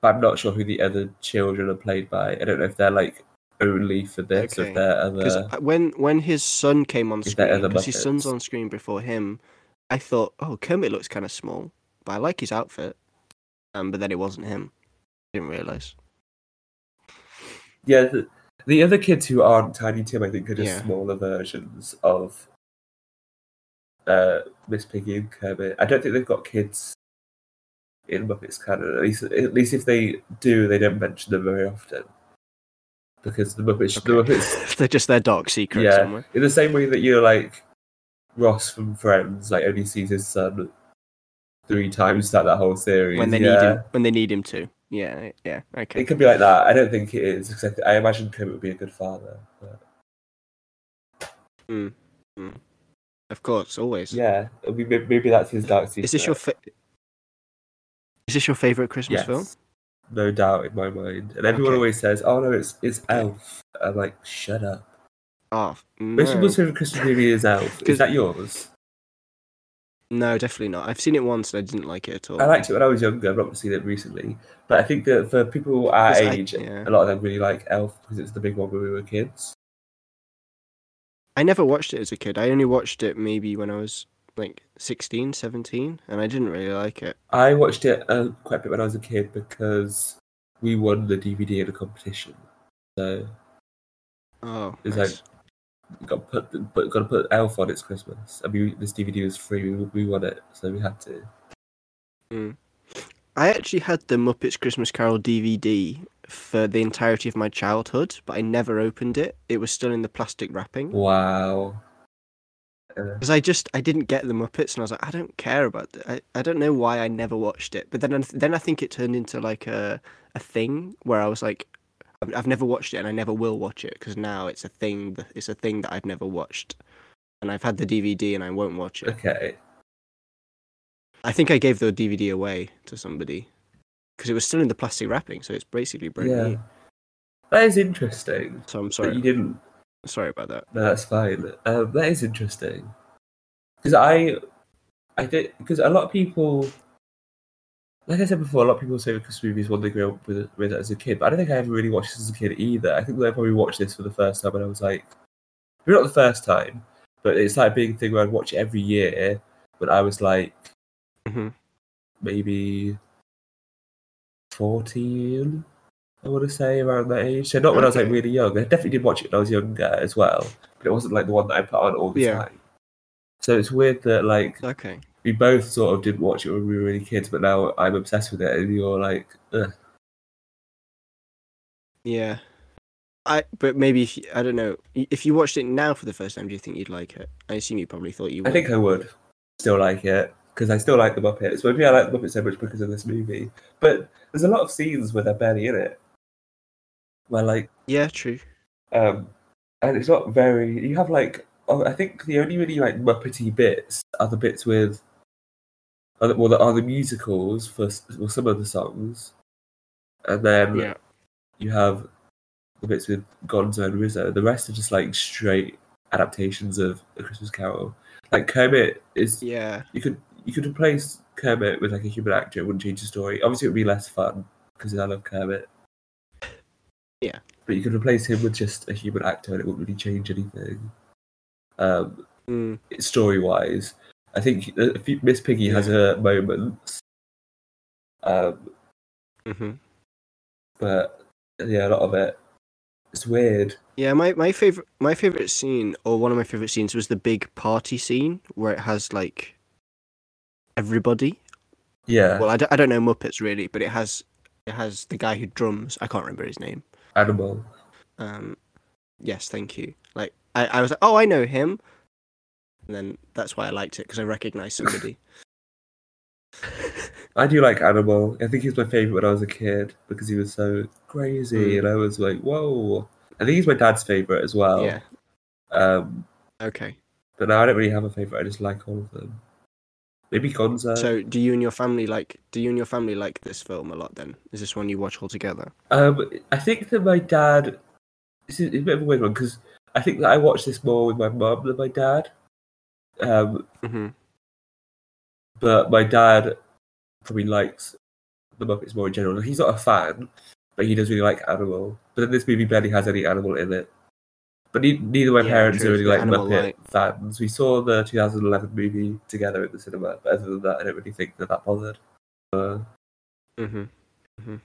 Speaker 2: but I'm not sure who the other children are played by. I don't know if they're like only for this
Speaker 1: Okay.
Speaker 2: if they're other.
Speaker 1: when when his son came on screen, because his son's on screen before him, I thought, oh, Kermit looks kind of small, but I like his outfit. Um, but then it wasn't him. Didn't realize.
Speaker 2: Yeah, the, the other kids who aren't Tiny Tim, I think, are just
Speaker 1: Yeah.
Speaker 2: smaller versions of uh, Miss Piggy and Kermit. I don't think they've got kids in Muppets canon. At least, at least if they do, they don't mention them very often. Because the Muppets, the
Speaker 1: Okay.
Speaker 2: Muppets
Speaker 1: They're just their dark secret
Speaker 2: Yeah.
Speaker 1: somewhere.
Speaker 2: in the same way that you're like Ross from Friends, like only sees his son three times throughout that whole series.
Speaker 1: When they
Speaker 2: yeah.
Speaker 1: need him, when they need him to. Yeah, yeah. Okay.
Speaker 2: It could be like that. I don't think it is. Because I, th- I imagine Kermit would be a good father. But
Speaker 1: Mm, mm. Of course, always.
Speaker 2: yeah, be, maybe, maybe that's his dark secret.
Speaker 1: Is this your fa- Is Is this your favorite Christmas
Speaker 2: Yes,
Speaker 1: film?
Speaker 2: No doubt in my mind. And everyone
Speaker 1: Okay.
Speaker 2: always says, "Oh no, it's it's Elf." I'm like, shut up.
Speaker 1: Oh
Speaker 2: Most
Speaker 1: no.
Speaker 2: people's favorite Christmas movie is Elf. Is that yours?
Speaker 1: no, definitely not. I've seen it once and I didn't like it at all.
Speaker 2: I liked it when I was younger. I've not seen it recently, but I think that for people our
Speaker 1: 'Cause I-
Speaker 2: age,
Speaker 1: yeah.
Speaker 2: a lot of them really like Elf because it's the big one when we were kids.
Speaker 1: I never watched it as a kid. I only watched it maybe when I was like 16, 17, and I didn't really like it.
Speaker 2: I watched it uh, quite a bit when I was a kid because we won the DVD in a competition. So
Speaker 1: Oh,
Speaker 2: It's
Speaker 1: nice.
Speaker 2: we got to put but got to put Elf on. It's Christmas. I mean, this DVD was free. We, we won it, so we had to.
Speaker 1: I actually had the Muppets Christmas Carol DVD for the entirety of my childhood, but I never opened it. It was still in the plastic wrapping.
Speaker 2: Wow. Uh,
Speaker 1: Because I just I didn't get the Muppets, and I was like, I don't care about it. I, I don't know why I never watched it. But then I- then I think it turned into like a a thing where I was like, I've, never watched it, and I never will watch it because now it's a thing. that- It's a thing that I've never watched, and I've had the DVD, and I won't watch it.
Speaker 2: okay.
Speaker 1: I think I gave the DVD away to somebody because it was still in the plastic wrapping, so it's basically brand
Speaker 2: Yeah.
Speaker 1: new.
Speaker 2: That is interesting.
Speaker 1: So I'm
Speaker 2: That
Speaker 1: sorry.
Speaker 2: you didn't.
Speaker 1: Sorry about that.
Speaker 2: No, that's fine. Um, that is interesting. Because I, I think because a lot of people, like I said before, a lot of people say Christmas movies one they grew up with, with as a kid. But I don't think I ever really watched this as a kid either. I think that I probably watched this for the first time when I was like, maybe not the first time, but it's like being a big thing where I'd watch it every year. When I was like
Speaker 1: hmm
Speaker 2: maybe fourteen, I want to say around that age. So not when I was like really young. I definitely did watch it when I was younger as well, but it wasn't like the one that I put on all the
Speaker 1: Yeah.
Speaker 2: time. So it's weird that like
Speaker 1: Okay.
Speaker 2: we both sort of didn't watch it when we were really kids, but now I'm obsessed with it, and you're like, Ugh.
Speaker 1: Yeah. I but maybe if you, I don't know if you watched it now for the first time, do you think you'd like it? I assume you probably thought you would.
Speaker 2: I think I would still like it because I still like the Muppets. Maybe I like the Muppets so much because of this movie, but there's a lot of scenes where they're barely in it, where like
Speaker 1: Yeah, true.
Speaker 2: Um, and it's not very. You have like, oh, I think the only really like Muppety bits are the bits with, are the, well, the, are the musicals for well, some of the songs, and then
Speaker 1: Yeah.
Speaker 2: you have the bits with Gonzo and Rizzo. The rest are just like straight adaptations of A Christmas Carol. Like Kermit is,
Speaker 1: Yeah.
Speaker 2: you could you could replace Kermit with like a human actor. It wouldn't change the story. Obviously, it would be less fun because I love Kermit.
Speaker 1: Yeah.
Speaker 2: But you could replace him with just a human actor, and it wouldn't really change anything. Um,
Speaker 1: Mm.
Speaker 2: story wise, I think uh, Miss Piggy has her moments. Um,
Speaker 1: hmm
Speaker 2: but yeah, a lot of it. It's weird.
Speaker 1: Yeah, my, my favorite my favorite scene or one of my favorite scenes was the big party scene where it has like everybody.
Speaker 2: Yeah,
Speaker 1: Well, I don't, I don't know Muppets really, but it has it has the guy who drums. I can't remember his name.
Speaker 2: Animal.
Speaker 1: Um, yes, thank you. Like I, I was like, oh, I know him, and then that's why I liked it because I recognised somebody.
Speaker 2: I do like Animal. I think he's my favorite when I was a kid because he was so crazy,
Speaker 1: Mm.
Speaker 2: and I was like, whoa. I think he's my dad's favorite as well.
Speaker 1: yeah.
Speaker 2: Um,
Speaker 1: Okay.
Speaker 2: but now I don't really have a favorite. I just like all of them. Maybe Gonzo.
Speaker 1: So, do you and your family like? Do you and your family like this film a lot? Then is this one you watch all together?
Speaker 2: Um, I think that my dad. This is it's a bit of a weird one because I think that I watch this more with my mum than my dad. Um,
Speaker 1: hmm
Speaker 2: but my dad probably likes the Muppets more in general. He's not a fan, but he does really like Animal. But then this movie barely has any animal in it. But neither my
Speaker 1: Yeah,
Speaker 2: parents
Speaker 1: true,
Speaker 2: really like Muppet fans. We saw the 2011 movie together at the cinema, but other than that, I don't really think they're that bothered. Uh,
Speaker 1: hmm hmm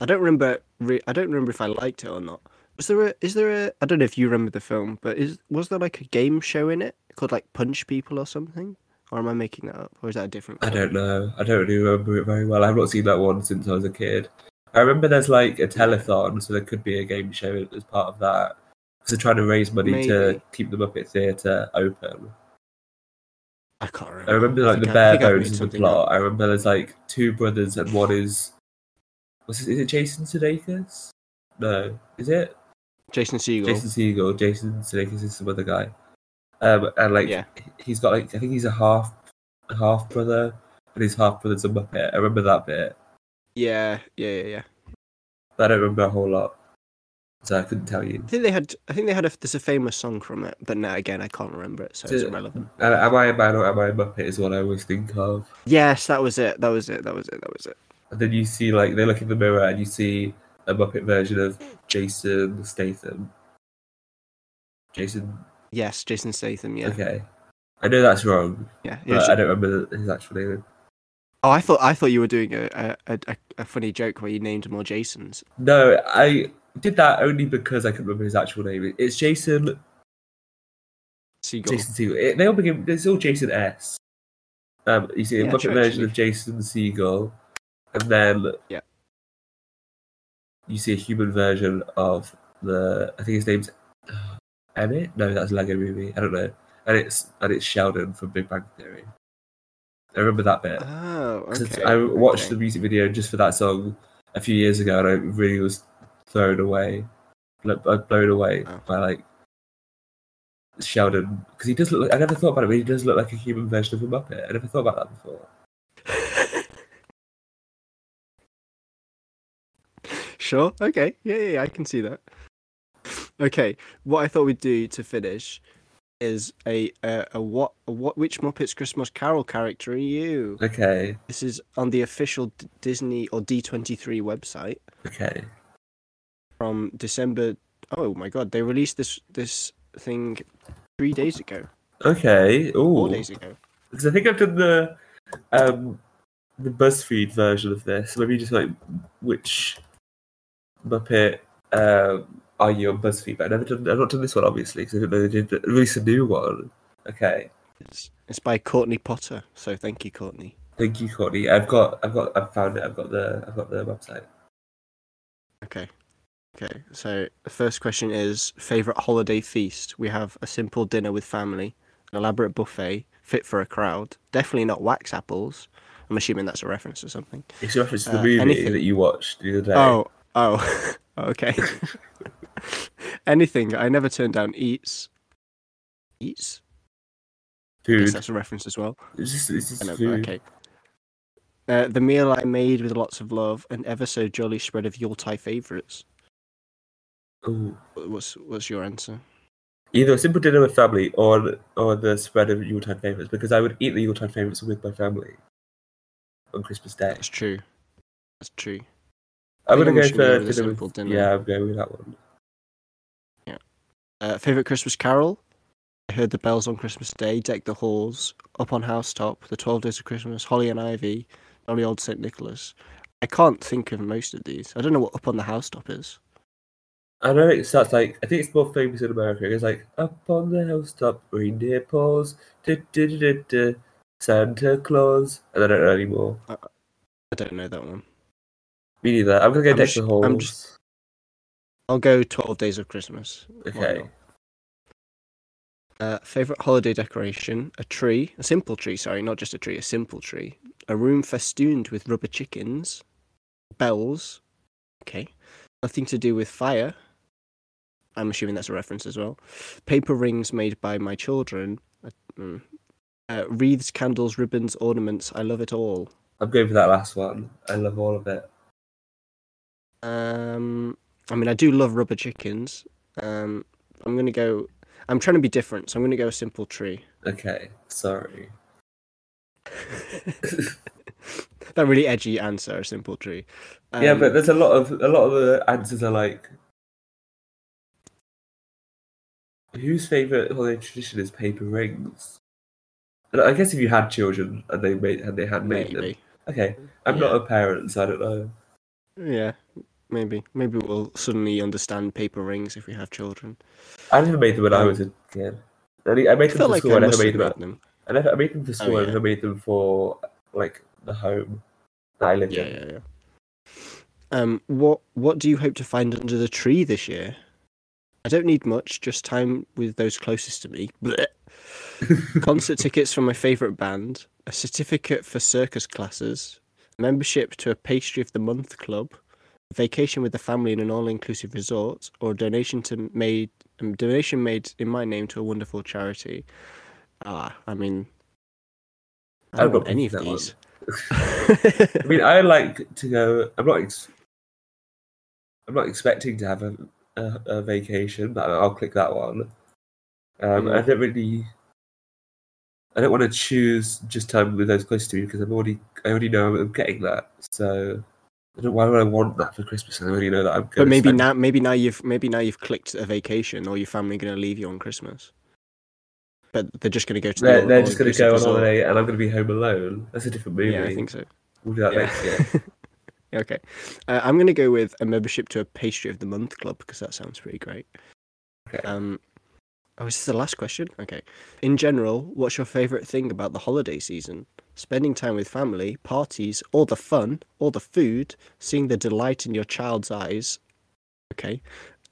Speaker 1: I don't remember. Re- I don't remember if I liked it or not. Was there a? Is there a? I don't know if you remember the film, but is was there like a game show in it called like Punch People or something? Or am I making that up? Or is that a different?
Speaker 2: I don't know. I don't really remember it very well. I've not seen that one since I was a kid. I remember there's like a telethon, so there could be a game show as part of that. Because they're trying to raise money to keep the Muppet Theatre open.
Speaker 1: I can't remember.
Speaker 2: I remember like the
Speaker 1: I- I
Speaker 2: bare bones of the plot.
Speaker 1: up.
Speaker 2: I remember there's like two brothers and one is was it, is it Jason Sudeikis? No, is it
Speaker 1: Jason Segel.
Speaker 2: Jason Segel? Jason Sudeikis is some other guy. Um, and like
Speaker 1: Yeah.
Speaker 2: he's got like I think he's a half half brother and his half brother's a Muppet. I remember that bit,
Speaker 1: Yeah, yeah, yeah, yeah.
Speaker 2: but I don't remember a whole lot, so I couldn't tell you.
Speaker 1: I think they had. I think they had a. There's a famous song from it, but now again, I can't remember it, so it's
Speaker 2: So-
Speaker 1: irrelevant.
Speaker 2: Uh, am I a man or am I a Muppet? Is what I always think of.
Speaker 1: Yes, that was it. That was it. That was it. That was it.
Speaker 2: And then you see like they look in the mirror and you see a Muppet version of Jason Statham. Jason,
Speaker 1: Yes, Jason Statham. Yeah,
Speaker 2: okay. I know that's wrong,
Speaker 1: yeah.
Speaker 2: but
Speaker 1: yeah
Speaker 2: I don't remember his actual name.
Speaker 1: Oh, I thought I thought you were doing a a, a, a funny joke where you named more Jasons.
Speaker 2: No, I did that only because I couldn't remember his actual name. It's Jason.
Speaker 1: Segel.
Speaker 2: Jason Segel. It, they all begin. It's all Jason S. Um, you see a
Speaker 1: Yeah,
Speaker 2: Muppet
Speaker 1: true,
Speaker 2: version
Speaker 1: actually.
Speaker 2: of Jason Segel, and then
Speaker 1: Yeah.
Speaker 2: you see a human version of the. I think his name's Emmett. No, that's a Lego Movie. I don't know. And it's and it's Sheldon from Big Bang Theory. I remember that bit.
Speaker 1: Oh, okay.
Speaker 2: I watched
Speaker 1: okay.
Speaker 2: the music video just for that song a few years ago, and I really was thrown away, like, uh, blown away
Speaker 1: Oh.
Speaker 2: by like Sheldon because he does look. Like, I never thought about it, but he does look like a human version of a Muppet. I never thought about that before.
Speaker 1: sure. Okay. Yeah, yeah, yeah, I can see that. Okay. What I thought we'd do to finish is a a, a what a what which Muppets Christmas Carol character are you?
Speaker 2: Okay,
Speaker 1: This is on the official D- Disney or D23 website
Speaker 2: okay,
Speaker 1: from December. Oh my god, they released this this thing three days ago,
Speaker 2: okay.
Speaker 1: four
Speaker 2: Oh,
Speaker 1: days ago.
Speaker 2: because I think I've done the um the BuzzFeed version of this. Maybe just like which Muppet um, are you on BuzzFeed? But I never done. I've not done this one obviously because I didn't know they did release a new one. Okay.
Speaker 1: It's, it's by Courtney Potter. So thank you, Courtney.
Speaker 2: Thank you, Courtney. I've got, I've got, I've found it. I've got the, I've got the website.
Speaker 1: Okay. Okay. So the first question is favorite holiday feast. We have a simple dinner with family, an elaborate buffet, fit for a crowd. Definitely not wax apples. I'm assuming that's a reference to something.
Speaker 2: It's a reference to the
Speaker 1: Uh,
Speaker 2: movie
Speaker 1: anything.
Speaker 2: that you watched the other day.
Speaker 1: Oh, oh, okay. Anything. I never turn down eats. Eats. I guess that's a reference as well.
Speaker 2: It's just, it's just
Speaker 1: know,
Speaker 2: food.
Speaker 1: okay. Uh, the meal I made with lots of love, and ever so jolly spread of Yuletide favourites.
Speaker 2: Ooh.
Speaker 1: What's what's your answer?
Speaker 2: Either a simple dinner with family or or the spread of Yuletide favorites because I would eat the Yuletide favorites with my family on Christmas Day.
Speaker 1: That's true. That's true.
Speaker 2: I'm gonna go for
Speaker 1: gonna go with a
Speaker 2: dinner
Speaker 1: simple dinner.
Speaker 2: Yeah, I'm going with that one.
Speaker 1: Uh, favorite Christmas carol? I heard the bells on Christmas Day, deck the halls, up on housetop, the Twelve Days of Christmas, Holly and Ivy, Jolly Old Saint Nicholas. I can't think of most of these. I don't know what up on the housetop is.
Speaker 2: I know it starts like I think it's more famous in America. It's like up on the housetop, reindeer paws, Santa Claus, and I don't know anymore.
Speaker 1: I don't know that one.
Speaker 2: Me neither. I'm gonna go
Speaker 1: I'm
Speaker 2: deck
Speaker 1: just-
Speaker 2: the halls.
Speaker 1: I'm just- I'll go Twelve Days of Christmas.
Speaker 2: Okay.
Speaker 1: Uh, favorite holiday decoration: a tree, a simple tree. Sorry, not just a tree, a simple tree. A room festooned with rubber chickens, bells. Okay, nothing to do with fire. I'm assuming that's a reference as well. Paper rings made by my children. Uh, mm. Uh, wreaths, candles, ribbons, ornaments. I love it all.
Speaker 2: I'm going for that last one. I love all of it.
Speaker 1: Um, I mean, I do love rubber chickens. Um, I'm gonna go. I'm trying to be different, so I'm gonna go a simple tree.
Speaker 2: Okay, sorry.
Speaker 1: that really edgy answer, a simple tree.
Speaker 2: yeah,
Speaker 1: Um,
Speaker 2: but there's a lot of a lot of the answers are like whose favorite holiday tradition is paper rings? And I guess if you had children and they made and they had made them, okay. I'm not a parent, so I don't know.
Speaker 1: Yeah, maybe. Maybe we'll suddenly understand paper rings if we have children.
Speaker 2: I never made them when I
Speaker 1: Um,
Speaker 2: was a kid. I I made them for
Speaker 1: like
Speaker 2: school.
Speaker 1: I
Speaker 2: I never made them.
Speaker 1: Them.
Speaker 2: I never I made them for school. I
Speaker 1: yeah.
Speaker 2: never made them for like the home that I live
Speaker 1: Yeah,
Speaker 2: in.
Speaker 1: yeah, yeah. Um, what what do you hope to find under the tree this year? I don't need much, just time with those closest to me. Concert tickets from my favourite band, a certificate for circus classes, membership to a pastry of the month club, vacation with the family in an all-inclusive resort, or a donation to made um, donation made in my name to a wonderful charity. Ah, I mean, I don't want any of
Speaker 2: picking that one.
Speaker 1: these.
Speaker 2: I mean, I like to go. I'm not. Ex- I'm not expecting to have a, a, a vacation, but I'll click that one. Um, I
Speaker 1: Mm.
Speaker 2: don't really. I don't want to choose just time with those close to me because I'm already. I already know I'm getting that. So, I. Why would I want that for Christmas? I already know that I'm.
Speaker 1: but maybe now, maybe now you've maybe now you've clicked a vacation, or your family going to leave you on Christmas. But they're just going to go to.
Speaker 2: They're,
Speaker 1: the
Speaker 2: they're just going to go on holiday, and I'm going to be home alone. That's a different movie.
Speaker 1: Yeah, I think so.
Speaker 2: we'll do that
Speaker 1: Yeah.
Speaker 2: next year.
Speaker 1: okay, uh, I'm going to go with a membership to a pastry of the month club because that sounds pretty great.
Speaker 2: Okay.
Speaker 1: Um, oh, is this the last question? Okay. In general, what's your favorite thing about the holiday season? Spending time with family, parties, all the fun, all the food, seeing the delight in your child's eyes. Okay,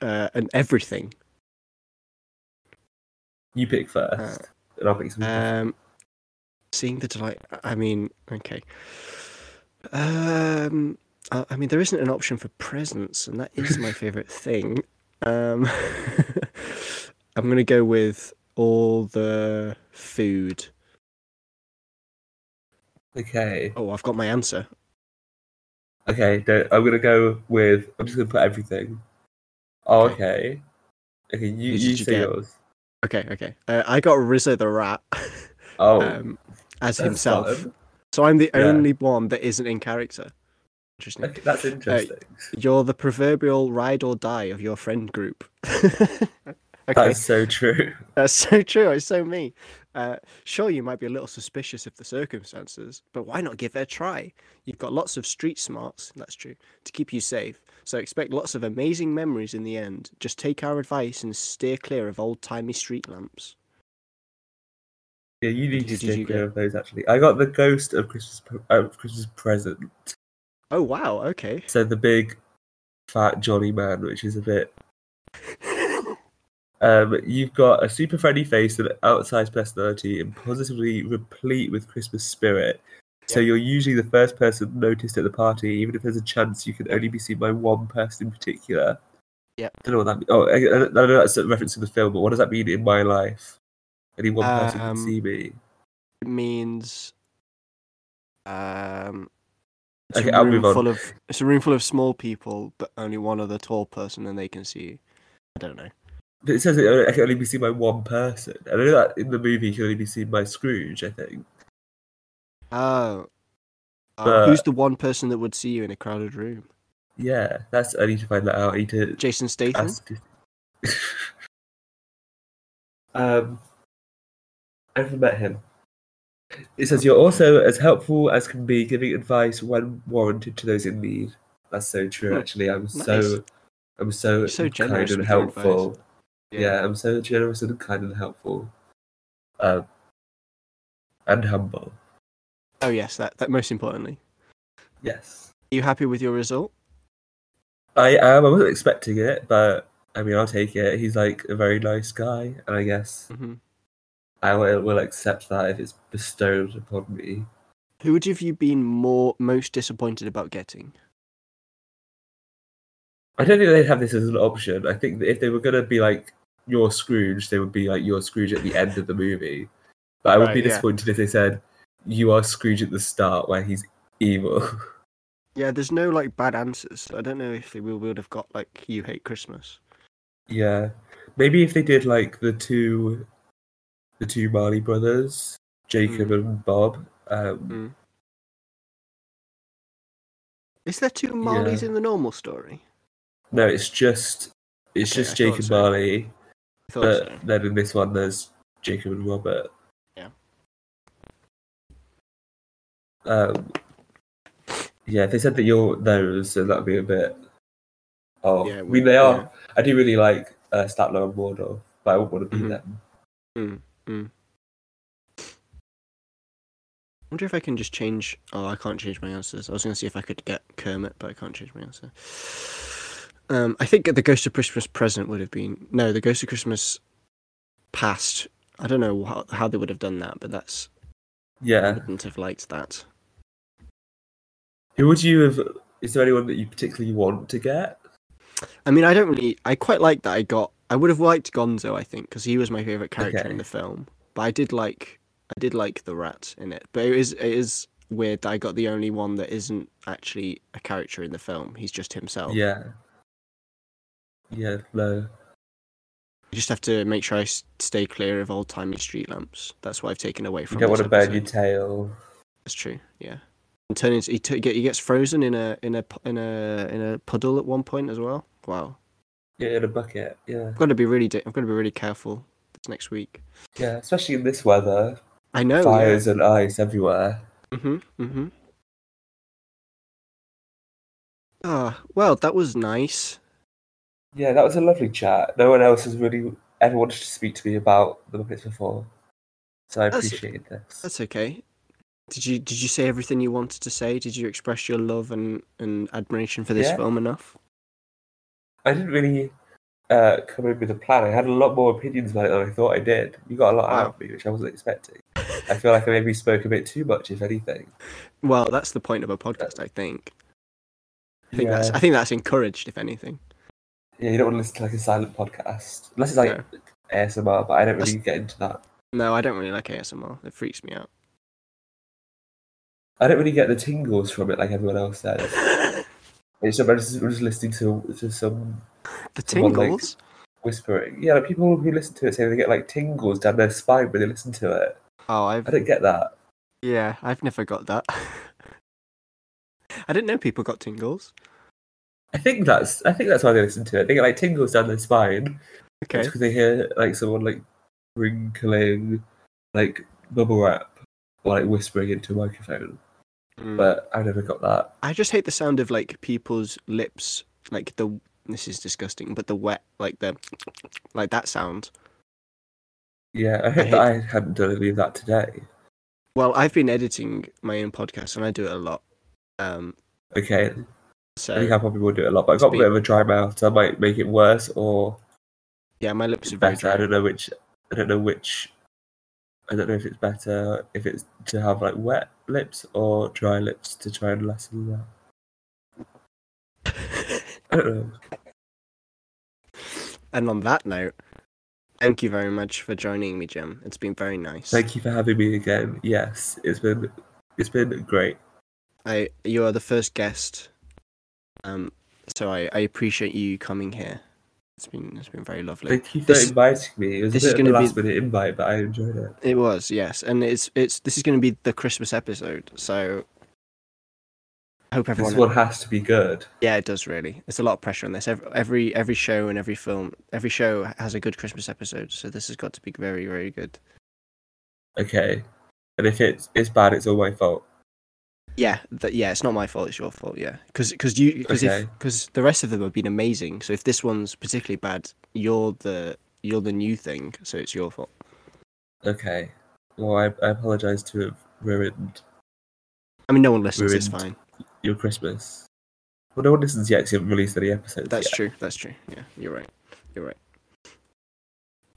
Speaker 1: uh, and everything.
Speaker 2: You pick first,
Speaker 1: Uh,
Speaker 2: and I'll pick some.
Speaker 1: Um, seeing the delight. I mean, okay. Um, I, I mean, there isn't an option for presents, and that is my favorite thing. Um, I'm gonna go with all the food.
Speaker 2: Okay.
Speaker 1: Oh, I've got my answer.
Speaker 2: Okay, I'm gonna go with. I'm just gonna put everything. Oh,
Speaker 1: Okay.
Speaker 2: okay. Okay, you, you
Speaker 1: you
Speaker 2: say
Speaker 1: get?
Speaker 2: yours.
Speaker 1: Okay, okay. Uh, I got Rizzo the rat
Speaker 2: Oh,
Speaker 1: um, as himself,
Speaker 2: fun.
Speaker 1: so I'm the
Speaker 2: Yeah.
Speaker 1: only one that isn't in character. Interesting.
Speaker 2: Okay, that's interesting.
Speaker 1: You're the proverbial ride or die of your friend group. okay.
Speaker 2: That is so true.
Speaker 1: That's so true. It's so me. Uh, sure, you might be a little suspicious of the circumstances, but why not give it a try? You've got lots of street smarts, that's true, to keep you safe. So expect lots of amazing memories in the end. Just take our advice and steer clear of old timey street lamps.
Speaker 2: Yeah, you need to stay clear of those. Actually, I got the ghost of Christmas uh, Christmas present.
Speaker 1: Oh wow, okay.
Speaker 2: So the big, fat jolly man, which is a bit. Um, you've got a super friendly face and outsized personality, and positively replete with Christmas spirit. So you're usually the first person noticed at the party, even if there's a chance you can only be seen by one person in particular.
Speaker 1: Yeah.
Speaker 2: I don't know what that means. Oh, I, I know that's a reference to the film, but what does that mean in my life? Only one person
Speaker 1: Um,
Speaker 2: can see me.
Speaker 1: It means um it's
Speaker 2: Okay,
Speaker 1: a
Speaker 2: I'll
Speaker 1: room
Speaker 2: move on.
Speaker 1: full of it's a room full of small people, but only one other tall person and they can see you. I don't know.
Speaker 2: But it says it, I can only be seen by one person. I know that in the movie, he can only be seen by Scrooge, I think.
Speaker 1: Oh. Uh,
Speaker 2: But-
Speaker 1: who's the one person that would see you in a crowded room?
Speaker 2: Yeah, that's. I need to find that out. I need to
Speaker 1: Jason Statham?
Speaker 2: ask. um, I haven't met him. It says you're also as helpful as can be, giving advice when warranted to those in need. That's so true.
Speaker 1: Hmm,
Speaker 2: Actually, I'm
Speaker 1: nice.
Speaker 2: so, I'm so,
Speaker 1: so
Speaker 2: kind and
Speaker 1: helpful. advice.
Speaker 2: Yeah. I'm so generous and kind and helpful, um, and humble.
Speaker 1: Oh yes, that, that most importantly.
Speaker 2: Yes,
Speaker 1: Are you happy with your result?
Speaker 2: I am. I wasn't expecting it, but I mean, I'll take it. He's like a very nice guy, and I guess
Speaker 1: hmm
Speaker 2: I will, will accept that if it's bestowed upon me.
Speaker 1: Who would have you been more most disappointed about getting?
Speaker 2: I don't think they'd have this as an option. I think that if they were going to be like your Scrooge, they would be like your Scrooge at the end of the movie. But I would be
Speaker 1: Right, yeah.
Speaker 2: disappointed if they said you are Scrooge at the start where he's evil.
Speaker 1: Yeah, there's no like bad answers. I don't know if we would have got like you hate Christmas.
Speaker 2: yeah, maybe if they did like the two, the two Marley brothers, Jacob and Bob. Um,
Speaker 1: Mm. Is there two Marleys
Speaker 2: Yeah.
Speaker 1: in the normal story?
Speaker 2: No, it's just it's
Speaker 1: Okay,
Speaker 2: just
Speaker 1: I
Speaker 2: Jake
Speaker 1: so.
Speaker 2: Marley.
Speaker 1: I
Speaker 2: But
Speaker 1: so.
Speaker 2: then in this one, there's Jacob and Robert.
Speaker 1: Yeah.
Speaker 2: Um. Yeah, they said that you're those, then that'd be a bit. Oh,
Speaker 1: Yeah,
Speaker 2: I mean they are.
Speaker 1: yeah.
Speaker 2: I do really like uh, Statler and Waldorf, but I wouldn't want to be
Speaker 1: Mhm.
Speaker 2: them.
Speaker 1: Mm, mm. wonder if I can just change. Oh, I can't change my answers. I was going to see if I could get Kermit, but I can't change my answer. Um, I think the Ghost of Christmas Present would have been no, the Ghost of Christmas Past. I don't know how, how they would have done that, but that's
Speaker 2: yeah, I
Speaker 1: wouldn't have liked that.
Speaker 2: Who would you have? Is there anyone that you particularly want to get?
Speaker 1: I mean, I don't really. I quite like that I got. I would have liked Gonzo, I think, because he was my favorite character
Speaker 2: Okay.
Speaker 1: in the film. But I did like, I did like the rat in it. But it is, it is. weird that I got the only one that isn't actually a character in the film. He's just himself.
Speaker 2: Yeah. Yeah, no.
Speaker 1: You just have to make sure I stay clear of old timey street lamps. That's what I've taken away
Speaker 2: You
Speaker 1: from.
Speaker 2: don't
Speaker 1: this
Speaker 2: want to burn your tail.
Speaker 1: That's true. Yeah. And turn into he, t- get, he gets frozen in a in a in a in a puddle at one point as well. Wow.
Speaker 2: Yeah, in a bucket. Yeah.
Speaker 1: I've got to be really di- I've got to be really careful this next week.
Speaker 2: Yeah, especially in this weather.
Speaker 1: I know.
Speaker 2: Fires and ice everywhere.
Speaker 1: Yeah. Mhm. Mm Mhm. Ah, well, that was nice.
Speaker 2: Yeah, that was a lovely chat. No one else has really ever wanted to speak to me about the Muppets before. So I
Speaker 1: That's-
Speaker 2: appreciated this.
Speaker 1: That's okay. Did you did you say everything you wanted to say? Did you express your love and, and admiration for this
Speaker 2: Yeah.
Speaker 1: film enough?
Speaker 2: I didn't really uh, come in with a plan. I had a lot more opinions about it than I thought I did. You got a lot out of me, which I wasn't expecting. I feel like I maybe spoke a bit too much, if anything.
Speaker 1: Well, that's the point of a podcast, I think. I think that's I think that's encouraged, if anything.
Speaker 2: Yeah, you don't want to listen to like a silent podcast. Unless it's like
Speaker 1: No.
Speaker 2: ASMR, but I don't
Speaker 1: That's-
Speaker 2: really get into that.
Speaker 1: No, I don't really like ASMR. It freaks me out.
Speaker 2: I don't really get the tingles from it like everyone else says. It's just, I'm just, I'm just listening to, to some
Speaker 1: The
Speaker 2: Someone like-
Speaker 1: tingles.
Speaker 2: whispering. Yeah, like people who listen to it say they get like tingles down their spine when they listen to it.
Speaker 1: Oh, I've
Speaker 2: I don't get that.
Speaker 1: yeah, I've never got that. I didn't know people got tingles.
Speaker 2: I think that's I think that's why they listen to it. They get like tingles down their spine.
Speaker 1: Okay.
Speaker 2: because they hear like someone like wrinkling, like bubble wrap or like whispering into a microphone.
Speaker 1: Mm.
Speaker 2: But I never got that.
Speaker 1: I just hate the sound of like people's lips, like the. This is disgusting, but the wet, like the, like that sound.
Speaker 2: Yeah, I hope
Speaker 1: hate-
Speaker 2: that I hadn't done any of that today.
Speaker 1: Well, I've been editing my own podcast, and I do it a lot. Um,
Speaker 2: Okay,
Speaker 1: so
Speaker 2: I think I probably will do it a lot, but I've got a bit of a dry mouth, so I might make it worse or
Speaker 1: yeah, my lips are very
Speaker 2: better. I don't know which. I don't know which. I don't know if it's better if it's to have like wet lips or dry lips to try and lessen that. I don't know.
Speaker 1: And on that note, thank you very much for joining me, Jim. It's been very nice.
Speaker 2: Thank you for having me again. Yes, it's been it's been great.
Speaker 1: I you are the first guest, um, so I, I appreciate you coming here. It's been it's been very lovely.
Speaker 2: Thank you for
Speaker 1: This-
Speaker 2: inviting me. It was
Speaker 1: this
Speaker 2: a
Speaker 1: is
Speaker 2: bit a
Speaker 1: gonna be-
Speaker 2: last minute invite, but I enjoyed it.
Speaker 1: It was yes, and it's it's this is going to be the Christmas episode, so I hope everyone.
Speaker 2: This one has to be good.
Speaker 1: Yeah, it does really. It's a lot of pressure on this. Every, every every show and every film, every show has a good Christmas episode, so this has got to be very very good.
Speaker 2: Okay. And if it's it's bad, it's all my fault.
Speaker 1: Yeah, that yeah, it's not my fault. It's your fault. Yeah, because because you because if
Speaker 2: Okay.
Speaker 1: because the rest of them have been amazing. So if this one's particularly bad, you're the you're the new thing. So it's your fault.
Speaker 2: Okay. Well, I, I apologize to have ruined
Speaker 1: I mean, no one listens. It's fine.
Speaker 2: your Christmas. Well, no one listens yet 'cause you haven't released any episodes.
Speaker 1: That's
Speaker 2: yet.
Speaker 1: true. That's true. Yeah, you're right. You're right.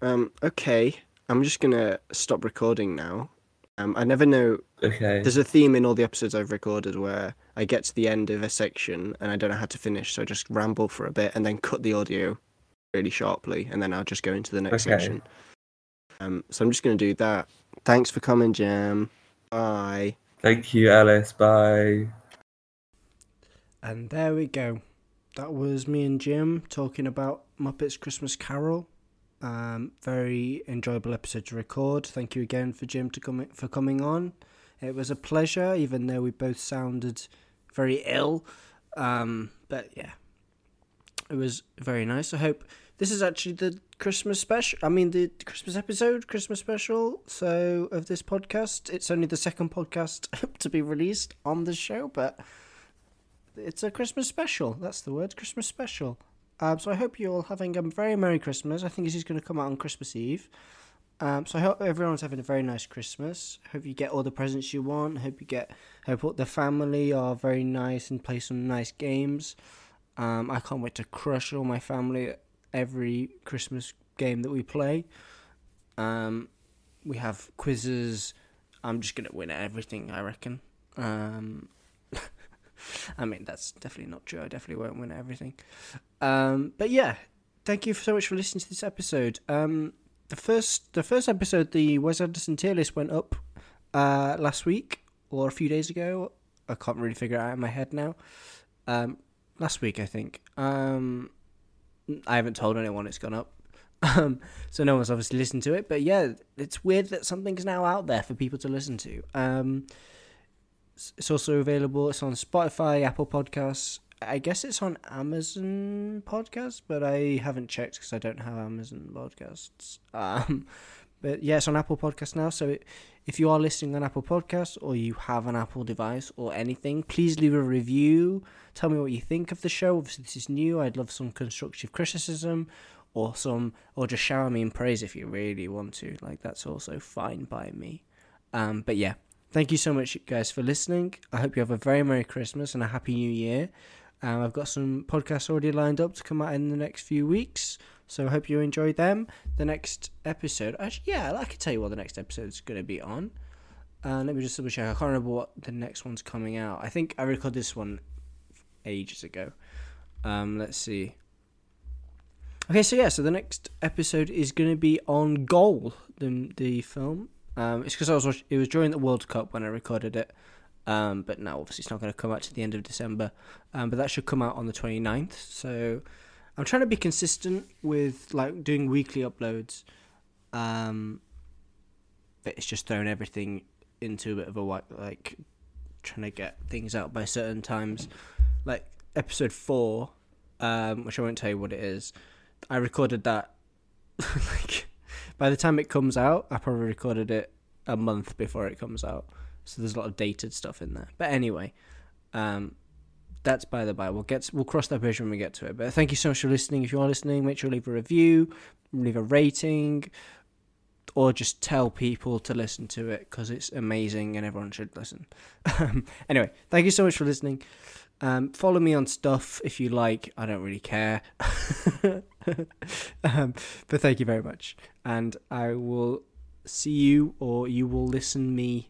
Speaker 1: Um. Okay. I'm just gonna stop recording now. Um. I never know.
Speaker 2: Okay.
Speaker 1: There's a theme in all the episodes I've recorded where I get to the end of a section and I don't know how to finish, so I just ramble for a bit and then cut the audio really sharply, and then I'll just go into the next
Speaker 2: Okay.
Speaker 1: section. Um. So I'm just gonna do that. Thanks for coming, Jim. Bye.
Speaker 2: Thank you, Ellis. Bye.
Speaker 4: And there we go. That was me and Jim talking about Muppets Christmas Carol. Um, very enjoyable episode to record. Thank you again for Jim to come for coming on. It was a pleasure, even though we both sounded very ill. Um, but yeah, it was very nice. I hope this is actually the Christmas special. I mean, the Christmas episode, Christmas special. So of this podcast, it's only the second podcast to be released on the show, but it's a Christmas special. That's the word, Christmas special. Um, so I hope you're all having a very Merry Christmas. I think this is going to come out on Christmas Eve. Um, so I hope everyone's having a very nice Christmas. Hope you get all the presents you want. Hope you get. Hope all the family are very nice and play some nice games. Um, I can't wait to crush all my family every Christmas game that we play. Um, we have quizzes. I'm just gonna win everything. I reckon. I mean, that's definitely not true. I definitely won't win everything. Um, but yeah, thank you so much for listening to this episode. Um, the first, the first episode, the Wes Anderson tier list went up uh, last week
Speaker 1: or a few days ago. I can't really figure it out in my head now. Um, last week, I think. Um, I haven't told anyone it's gone up. Um, so no one's obviously listened to it. But yeah, it's weird that something's now out there for people to listen to. Um, it's- also available. It's on Spotify, Apple Podcasts. I guess it's on Amazon Podcasts, but I haven't checked because I don't have Amazon Podcasts. Um, but yeah, it's on Apple Podcasts now. So if you are listening on Apple Podcasts or you have an Apple device or anything, please leave a review. Tell me what you think of the show. Obviously, this is new. I'd love some constructive criticism or some, or just shower me in praise if you really want to. Like that's also fine by me. Um, but yeah, thank you so much, guys, for listening. I hope you have a very merry Christmas and a happy New Year. Um, I've got some podcasts already lined up to come out in the next few weeks, so I hope you enjoy them. The next episode, actually, yeah, I can tell you what the next episode is going to be on. Uh, let me just double check. I can't remember what the next one's coming out. I think I recorded this one ages ago. Um, let's see. Okay, so yeah, so the next episode is going to be on Goal, the the film. Um, it's because I was watch- it was during the World Cup when I recorded it. Um, but now obviously it's not going to come out to the end of December. Um, but that should come out on the 29th. So I'm trying to be consistent with like doing weekly uploads. Um, but it's just throwing everything into a bit of a white like trying to get things out by certain times. Like episode four, um, which I won't tell you what it is. I recorded that like by the time it comes out, I probably recorded it a month before it comes out. So there's a lot of dated stuff in there. But anyway, um, that's by the by. We'll get we'll cross that bridge when we get to it. But thank you so much for listening. If you are listening, make sure to leave a review, leave a rating, or just tell people to listen to it because it's amazing and everyone should listen. Anyway, thank you so much for listening. Um, follow me on stuff if you like. I don't really care. um, but thank you very much. And I will see you or you will listen me.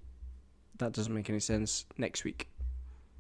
Speaker 1: That doesn't make any sense next week.